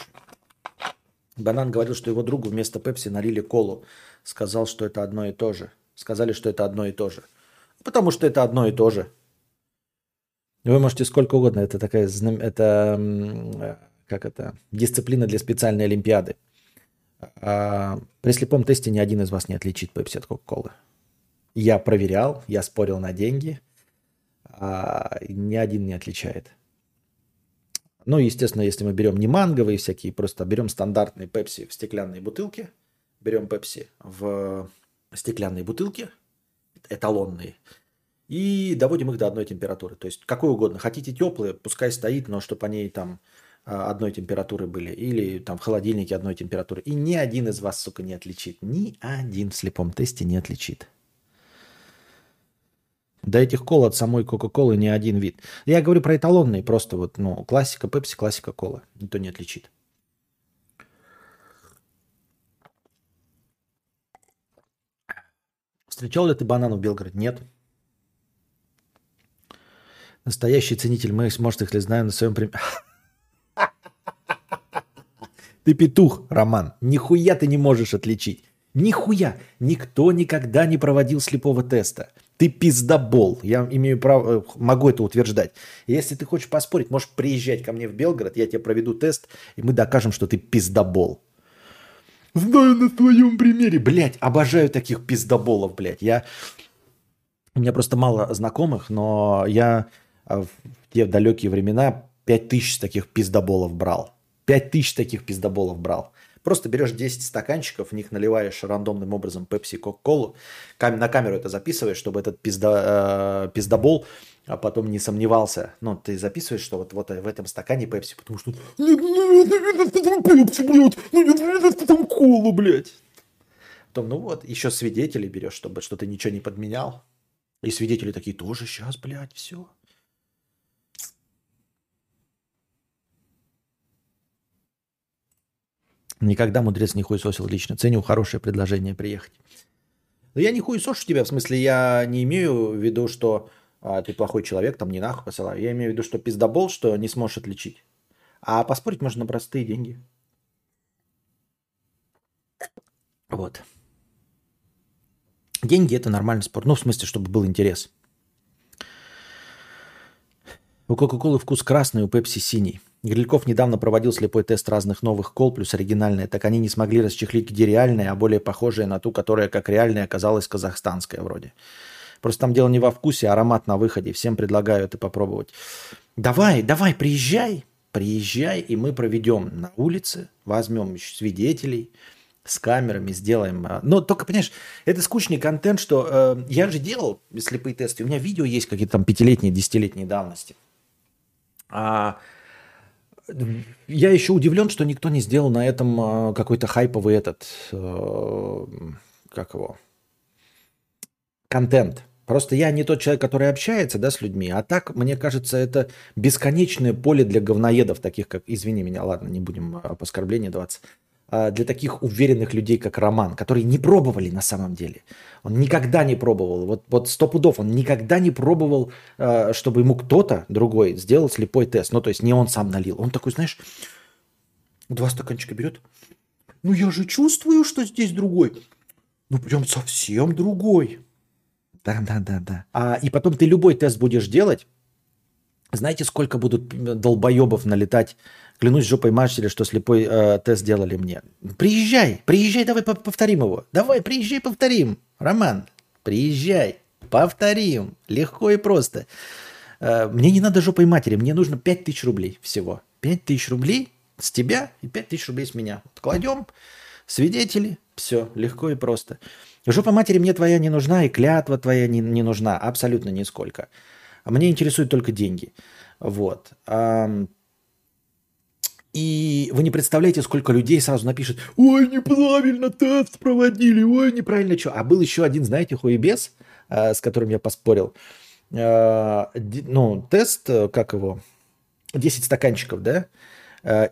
Банан говорил, что его другу вместо Пепси налили колу. Сказал, что это одно и то же. Сказали, что это одно и то же. Потому что это одно и то же. Вы можете сколько угодно. Это такая это э, как это дисциплина для специальной олимпиады. А, при слепом тесте ни один из вас не отличит Пепси от Кока-Колы. Я проверял, я спорил на деньги. а ни один не отличает. Ну, естественно, если мы берем не манговые всякие, просто берем стандартные пепси в стеклянной бутылке, берем пепси в стеклянной бутылке, эталонные, и доводим их до одной температуры. То есть какой угодно. Хотите теплые, пускай стоит, но чтобы они там а, одной температуры были, или там в холодильнике одной температуры. И ни один из вас, сука, не отличит. Ни один в слепом тесте не отличит. До этих кол от самой Кока-Колы ни один вид. Я говорю про эталонные, просто вот, ну, классика Пепси, классика Кола. Никто не отличит. Встречал ли ты банан в Белгороде? Нет. Настоящий ценитель моих может их ли знаю на своем примере. Ты петух, Роман. Нихуя ты не можешь отличить. Нихуя. Никто никогда не проводил слепого теста. Ты пиздобол. Я имею право, э, могу это утверждать. Если ты хочешь поспорить, можешь приезжать ко мне в Белгород, я тебе проведу тест, и мы докажем, что ты пиздобол. Знаю на своем примере. Блять, обожаю таких пиздоболов, блядь. Я... У меня просто мало знакомых, но я а, в те далекие времена 5000 таких пиздоболов брал. 5000 таких пиздоболов брал. Просто берешь 10 стаканчиков, в них наливаешь рандомным образом пепси, кока-колу, на камеру это записываешь, чтобы этот пизда, э, пиздобол а потом не сомневался. Ну, ты записываешь, что вот, вот в этом стакане пепси, потому что там пепси, блядь, ну там колу, блядь. Потом, ну вот, еще свидетелей берешь, чтобы что ты ничего не подменял. И свидетели такие, тоже сейчас, блядь, все. Никогда мудрец не хуесосил лично. Ценю хорошее предложение приехать. Но я не хуесошу тебя, в смысле, я не имею в виду, что а, ты плохой человек, там не нахуй посылаю. Я имею в виду, что пиздобол, что не сможешь отличить. А поспорить можно на простые деньги. Вот. Деньги это нормальный спор. Ну, в смысле, чтобы был интерес. У Кока-Колы вкус красный, у Пепси синий. Грильков недавно проводил слепой тест разных новых кол плюс оригинальная, так они не смогли расчехлить, где реальная, а более похожая на ту, которая как реальная оказалась казахстанская вроде. Просто там дело не во вкусе, а аромат на выходе. Всем предлагаю это попробовать. Давай, давай, приезжай, приезжай, и мы проведем на улице, возьмем свидетелей, с камерами сделаем. А, но только, понимаешь, это скучный контент, что э, я же делал слепые тесты, у меня видео есть какие-то там пятилетние, десятилетние давности. А я еще удивлен, что никто не сделал на этом а, какой-то хайповый этот, э, как его, контент. Просто я не тот человек, который общается да, с людьми, а так, мне кажется, это бесконечное поле для говноедов, таких как, извини меня, ладно, не будем об оскорблении даваться, для таких уверенных людей, как Роман, которые не пробовали на самом деле. Он никогда не пробовал. Вот, вот сто пудов он никогда не пробовал, а, чтобы ему кто-то другой сделал слепой тест. Ну, то есть не он сам налил. Он такой, знаешь, два стаканчика берет. Ну, я же чувствую, что здесь другой. Ну, прям совсем другой. Да, да, да, да. А, и потом ты любой тест будешь делать. Знаете, сколько будут долбоебов налетать Клянусь жопой матери, что слепой э, тест сделали мне. Приезжай, приезжай, давай повторим его. Давай, приезжай, повторим. Роман, приезжай, повторим. Легко и просто. Э, мне не надо жопой матери, мне нужно 5000 рублей всего. 5000 рублей с тебя и 5000 рублей с меня. Кладем, свидетели, все, легко и просто. Жопа матери мне твоя не нужна, и клятва твоя не, не нужна, абсолютно нисколько. А мне интересуют только деньги. Вот. И вы не представляете, сколько людей сразу напишет, ой, неправильно тест проводили, ой, неправильно что. А был еще один, знаете, хуебес, э, с которым я поспорил. Э, ну, тест, э, как его, 10 стаканчиков, да?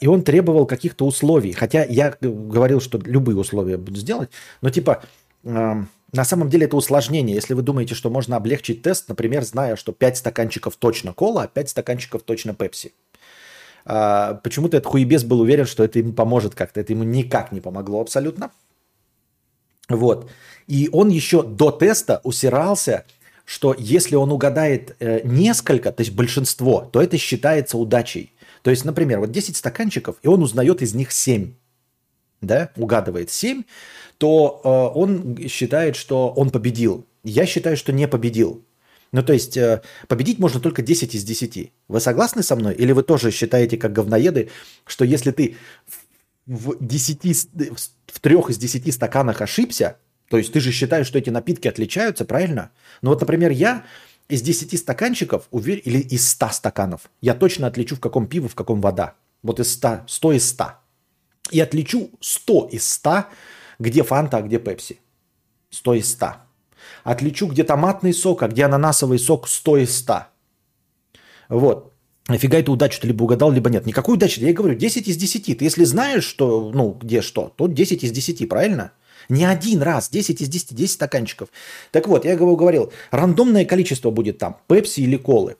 И он требовал каких-то условий. Хотя я говорил, что любые условия буду сделать. Но типа, на самом деле это усложнение. Если вы думаете, что можно облегчить тест, например, зная, что 5 стаканчиков точно кола, а 5 стаканчиков точно пепси. А, почему-то этот хуебес был уверен, что это ему поможет как-то. Это ему никак не помогло абсолютно. Вот. И он еще до теста усирался, что если он угадает э, несколько, то есть большинство, то это считается удачей. То есть, например, вот 10 стаканчиков, и он узнает из них 7, да, угадывает 7, то э, он считает, что он победил. Я считаю, что не победил. Ну, то есть э, победить можно только 10 из 10. Вы согласны со мной? Или вы тоже считаете, как говноеды, что если ты в, 10, в 3 из 10 стаканах ошибся, то есть ты же считаешь, что эти напитки отличаются, правильно? Ну вот, например, я из 10 стаканчиков, или из 100 стаканов, я точно отличу, в каком пиво, в каком вода. Вот из 100, 100 из 100. И отличу 100 из 100, где фанта, а где пепси. 100 из 100. Отличу, где томатный сок, а где ананасовый сок 100 из 100. Вот. Нафига эту удачу ты либо угадал, либо нет. Никакой удачи. Я говорю, 10 из 10. Ты если знаешь, что, ну, где что, то 10 из 10, правильно? Не один раз, 10 из 10, 10 стаканчиков. Так вот, я говорил, рандомное количество будет там, пепси или колы.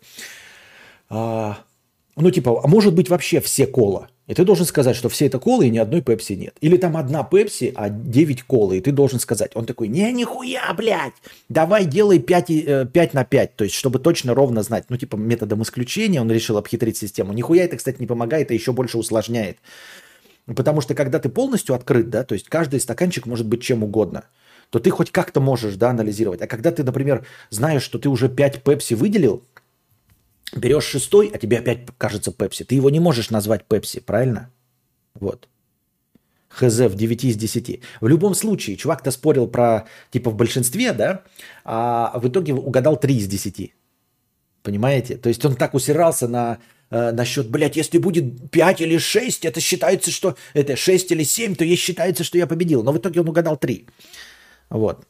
А, ну, типа, а может быть вообще все кола. И ты должен сказать, что все это колы и ни одной пепси нет. Или там одна пепси, а 9 колы. И ты должен сказать. Он такой, не, нихуя, блядь. Давай делай 5, 5 на 5. То есть, чтобы точно ровно знать. Ну, типа, методом исключения он решил обхитрить систему. Нихуя это, кстати, не помогает, а еще больше усложняет. Потому что когда ты полностью открыт, да, то есть каждый стаканчик может быть чем угодно, то ты хоть как-то можешь, да, анализировать. А когда ты, например, знаешь, что ты уже 5 пепси выделил, берешь шестой, а тебе опять кажется Пепси. Ты его не можешь назвать Пепси, правильно? Вот. ХЗ в 9 из 10. В любом случае, чувак-то спорил про, типа, в большинстве, да, а в итоге угадал 3 из 10. Понимаете? То есть он так усирался на, э, насчет, блядь, если будет 5 или 6, это считается, что это 6 или 7, то есть считается, что я победил. Но в итоге он угадал 3. Вот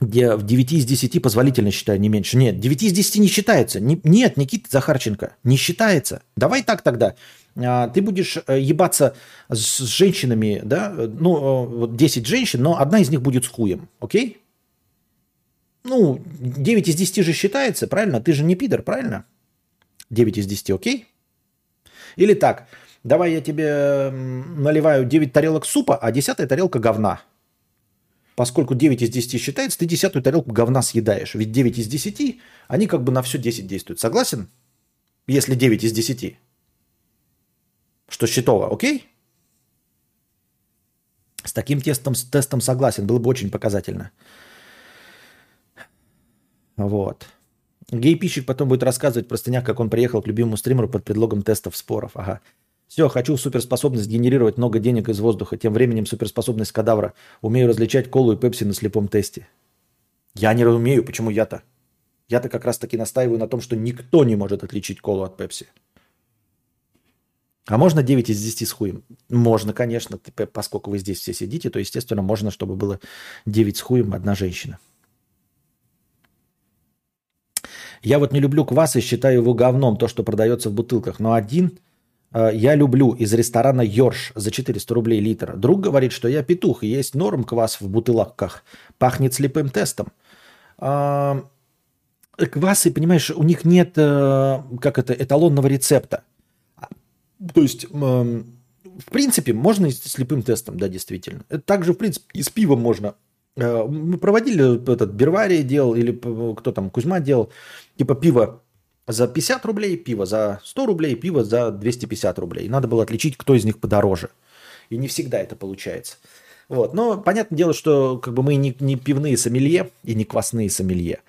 где в 9 из 10 позволительно считаю, не меньше. Нет, 9 из 10 не считается. Не, нет, Никита Захарченко, не считается. Давай так тогда. А, ты будешь э, ебаться с женщинами, да, ну, э, вот 10 женщин, но одна из них будет с хуем, окей? Ну, 9 из 10 же считается, правильно? Ты же не пидор, правильно? 9 из 10, окей? Или так, давай я тебе наливаю 9 тарелок супа, а 10 тарелка говна – поскольку 9 из 10 считается, ты десятую тарелку говна съедаешь. Ведь 9 из 10, они как бы на все 10 действуют. Согласен? Если 9 из 10. Что счетово, окей? С таким тестом, с тестом согласен. Было бы очень показательно. Вот. Гей-пищик потом будет рассказывать про стеняк, как он приехал к любимому стримеру под предлогом тестов споров. Ага. Все, хочу суперспособность генерировать много денег из воздуха. Тем временем суперспособность кадавра. Умею различать колу и пепси на слепом тесте. Я не умею. Почему я-то? Я-то как раз таки настаиваю на том, что никто не может отличить колу от пепси. А можно 9 из 10 с хуем? Можно, конечно. Поскольку вы здесь все сидите, то, естественно, можно, чтобы было 9 с хуем, одна женщина. Я вот не люблю квас и считаю его говном, то, что продается в бутылках. Но один я люблю из ресторана Йорш за 400 рублей литр. Друг говорит, что я петух, и есть норм квас в бутылках. Пахнет слепым тестом. А, квасы, понимаешь, у них нет, э, как это, эталонного рецепта. То есть, в принципе, можно и слепым тестом, да, действительно. Также, в принципе, и с пивом можно. Э, мы проводили этот Берварий делал, или кто там, Кузьма делал, типа пиво за 50 рублей пиво, за 100 рублей пиво, за 250 рублей. Надо было отличить, кто из них подороже. И не всегда это получается. Вот. Но понятное дело, что как бы мы не, не пивные сомелье и не квасные сомелье.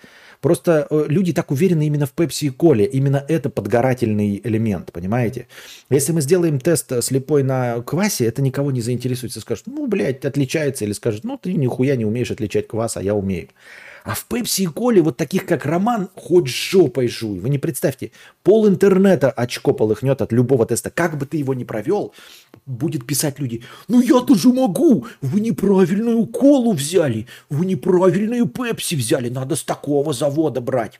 Просто э, люди так уверены именно в пепси и коле. Именно это подгорательный элемент, понимаете? Если мы сделаем тест слепой на квасе, это никого не заинтересует. Скажут, ну, блядь, отличается. Или скажут, ну, ты нихуя не умеешь отличать квас, а я умею. А в Пепси и Коле вот таких, как Роман, хоть жопой жуй. Вы не представьте, пол интернета очко полыхнет от любого теста. Как бы ты его ни провел, будет писать люди, ну я тоже могу, вы неправильную колу взяли, вы неправильную пепси взяли, надо с такого завода брать.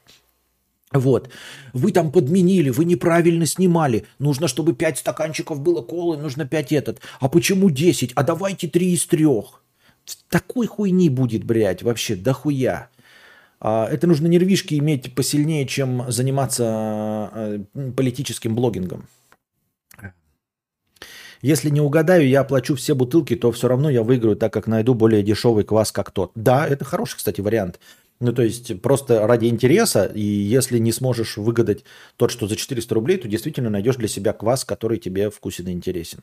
Вот. Вы там подменили, вы неправильно снимали. Нужно, чтобы 5 стаканчиков было колы, нужно 5 этот. А почему 10? А давайте 3 из 3. Такой хуйни будет, блядь, вообще дохуя. А, это нужно нервишки иметь посильнее, чем заниматься э, политическим блогингом. Если не угадаю, я оплачу все бутылки, то все равно я выиграю, так как найду более дешевый квас, как тот. Да, это хороший, кстати, вариант. Ну, то есть просто ради интереса, и если не сможешь выгадать тот, что за 400 рублей, то действительно найдешь для себя квас, который тебе вкусен и интересен.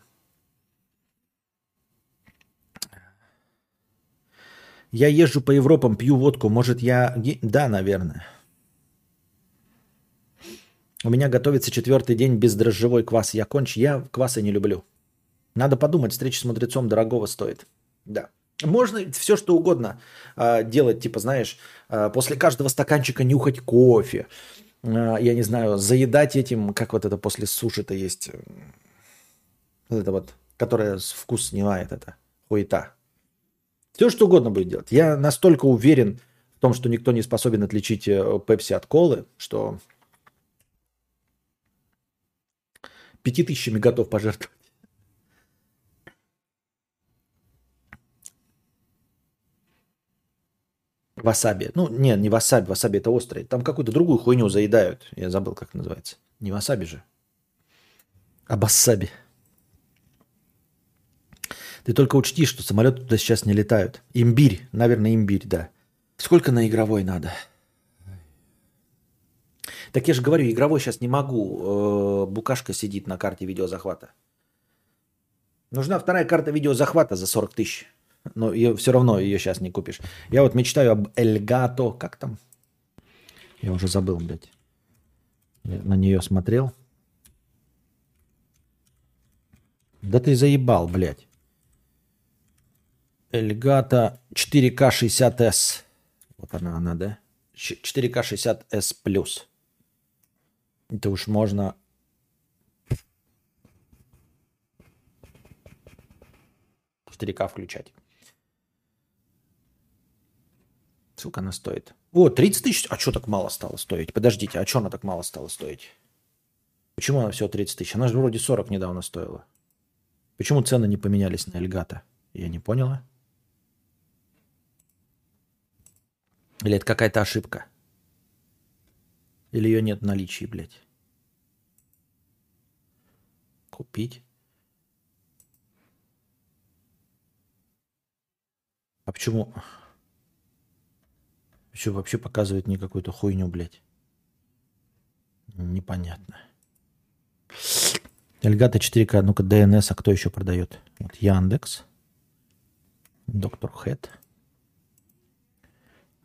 Я езжу по Европам, пью водку. Может, я... Да, наверное. У меня готовится четвертый день бездрожжевой квас. Я конч, я квасы не люблю. Надо подумать, встреча с мудрецом дорогого стоит. Да. Можно все что угодно э, делать, типа, знаешь, э, после каждого стаканчика нюхать кофе, э, я не знаю, заедать этим, как вот это после суши-то есть, вот это вот, которая с- вкус снимает это, хуета. Все что угодно будет делать. Я настолько уверен в том, что никто не способен отличить э, пепси от колы, что пяти тысячами готов пожертвовать. Васаби. Ну, не, не васаби, васаби это острый. Там какую-то другую хуйню заедают. Я забыл, как называется. Не васаби же. А басаби. Ты только учти, что самолеты туда сейчас не летают. Имбирь, наверное, имбирь, да. Сколько на игровой надо? Так я же говорю, игровой сейчас не могу. Э, Букашка сидит на карте видеозахвата. Нужна вторая карта видеозахвата за 40 тысяч. Но ее, все равно ее сейчас не купишь. Я вот мечтаю об Эльгато. Как там? Я уже забыл, блядь. Я на нее смотрел. Да ты заебал, блядь. Эльгата 4К 60S. Вот она, она, да? Ч- 4К 60S плюс. Это уж можно... 4К включать. Сколько она стоит? О, 30 тысяч. А что так мало стало стоить? Подождите, а что она так мало стала стоить? Почему она всего 30 тысяч? Она же вроде 40 недавно стоила. Почему цены не поменялись на Эльгата? Я не поняла. Или это какая-то ошибка? Или ее нет в наличии, блядь? Купить. А почему... Почему вообще показывает мне какую-то хуйню, блядь? Непонятно. Эльгата 4К, ну-ка, ДНС, а кто еще продает? Вот Яндекс. Доктор Хэт.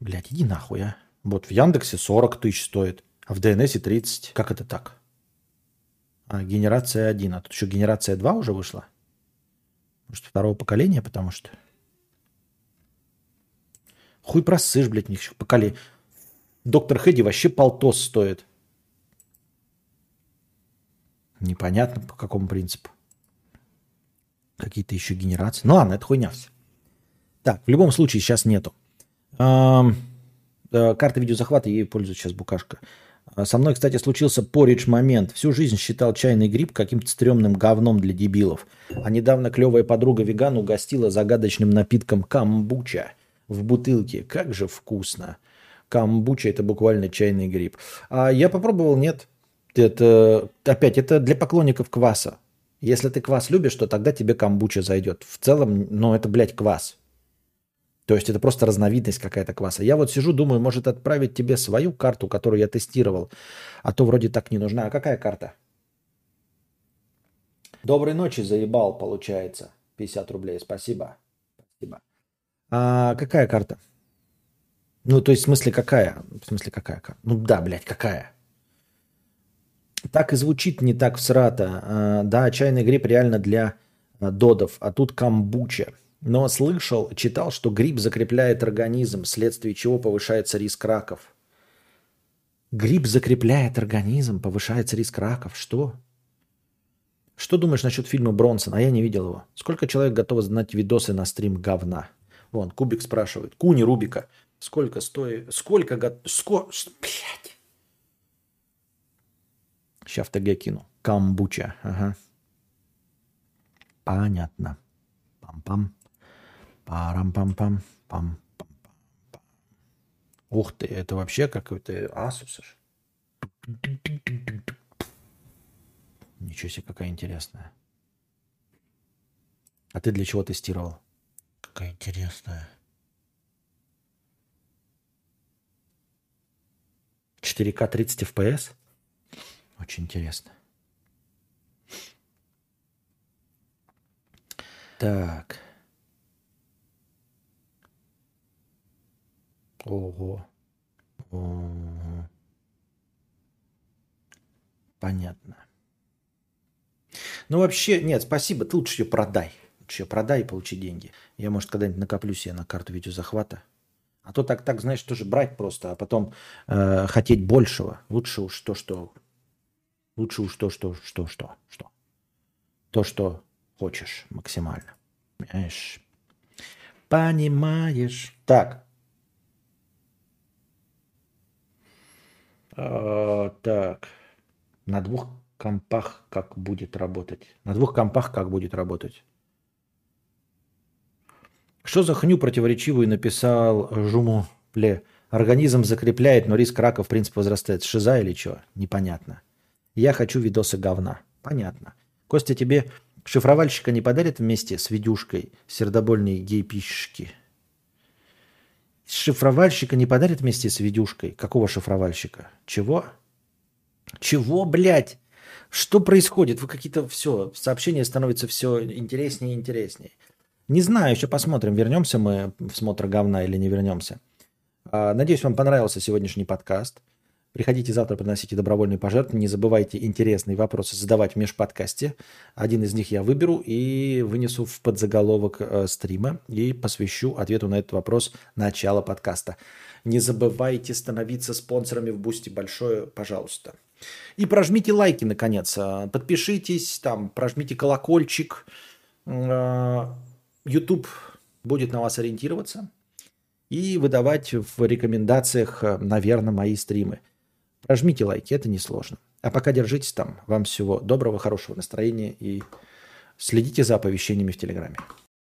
Блядь, иди нахуй, а. Вот в Яндексе 40 тысяч стоит, а в ДНСе 30. Как это так? А, генерация 1. А тут еще генерация 2 уже вышла? Может, второго поколения, потому что... Хуй просышь, блядь, них еще поколение. Доктор Хэдди вообще полтос стоит. Непонятно по какому принципу. Какие-то еще генерации. Ну ладно, это хуйня все. Так, в любом случае сейчас нету. Э, карта видеозахвата, ей пользуется сейчас букашка. А Со мной, кстати, случился поридж момент. Всю жизнь считал чайный гриб каким-то стрёмным говном для дебилов. А недавно клевая подруга веган угостила загадочным напитком камбуча в бутылке. Как же вкусно. Камбуча это буквально чайный гриб. А я попробовал, нет. Это, опять, это для поклонников кваса. Если ты квас любишь, то тогда тебе камбуча зайдет. В целом, ну это, блядь, квас. То есть это просто разновидность какая-то кваса. Я вот сижу, думаю, может отправить тебе свою карту, которую я тестировал. А то вроде так не нужна. А какая карта? Доброй ночи, заебал, получается. 50 рублей, спасибо. Спасибо. А какая карта? Ну, то есть, в смысле, какая? В смысле, какая карта? Ну, да, блядь, какая? Так и звучит не так всрато. А, да, чайный гриб реально для а, додов, а тут камбуча. Но слышал, читал, что гриб закрепляет организм, вследствие чего повышается риск раков. Гриб закрепляет организм, повышается риск раков. Что? Что думаешь насчет фильма Бронсон? А я не видел его. Сколько человек готово знать видосы на стрим говна? Вон, Кубик спрашивает. Куни Рубика. Сколько стоит? Сколько го... Ско... Блядь. Сейчас в ТГ кину. Камбуча. Ага. Понятно. Пам-пам. Парам-пам-пам. Пам. Ух ты, это вообще какой-то Asus. Ничего себе, какая интересная. А ты для чего тестировал? Какая интересная. 4К 30 FPS? Очень интересно. Так. Ого. Понятно. Ну, вообще, нет, спасибо. Ты лучше ее продай. Лучше ее продай и получи деньги. Я, может, когда-нибудь накоплю себе на карту видеозахвата. А то так, так, знаешь, тоже брать просто, а потом э, хотеть большего. Лучше уж то, что... Лучше уж то, что, что, что, что. То, что хочешь максимально. Понимаешь? Понимаешь. Так. Э, так. На двух компах как будет работать? На двух компах как будет работать? Что за хню противоречивую написал Жуму Пле? Организм закрепляет, но риск рака в принципе возрастает. Шиза или что? Непонятно. Я хочу видосы говна. Понятно. Костя, тебе шифровальщика не подарит вместе с видюшкой сердобольной гей-пишки? Шифровальщика не подарит вместе с видюшкой? Какого шифровальщика? Чего? Чего, блядь? Что происходит? Вы какие-то все, сообщения становятся все интереснее и интереснее. Не знаю, еще посмотрим, вернемся мы в смотр говна или не вернемся. А, надеюсь, вам понравился сегодняшний подкаст. Приходите завтра, приносите добровольные пожертвования. Не забывайте интересные вопросы задавать в межподкасте. Один из них я выберу и вынесу в подзаголовок э, стрима и посвящу ответу на этот вопрос начала подкаста. Не забывайте становиться спонсорами в Boosty большое, пожалуйста. И прожмите лайки, наконец. Подпишитесь, там, прожмите колокольчик. Э, YouTube будет на вас ориентироваться и выдавать в рекомендациях, э, наверное, мои стримы. Прожмите лайки, это несложно. А пока держитесь там. Вам всего доброго, хорошего настроения и следите за оповещениями в Телеграме.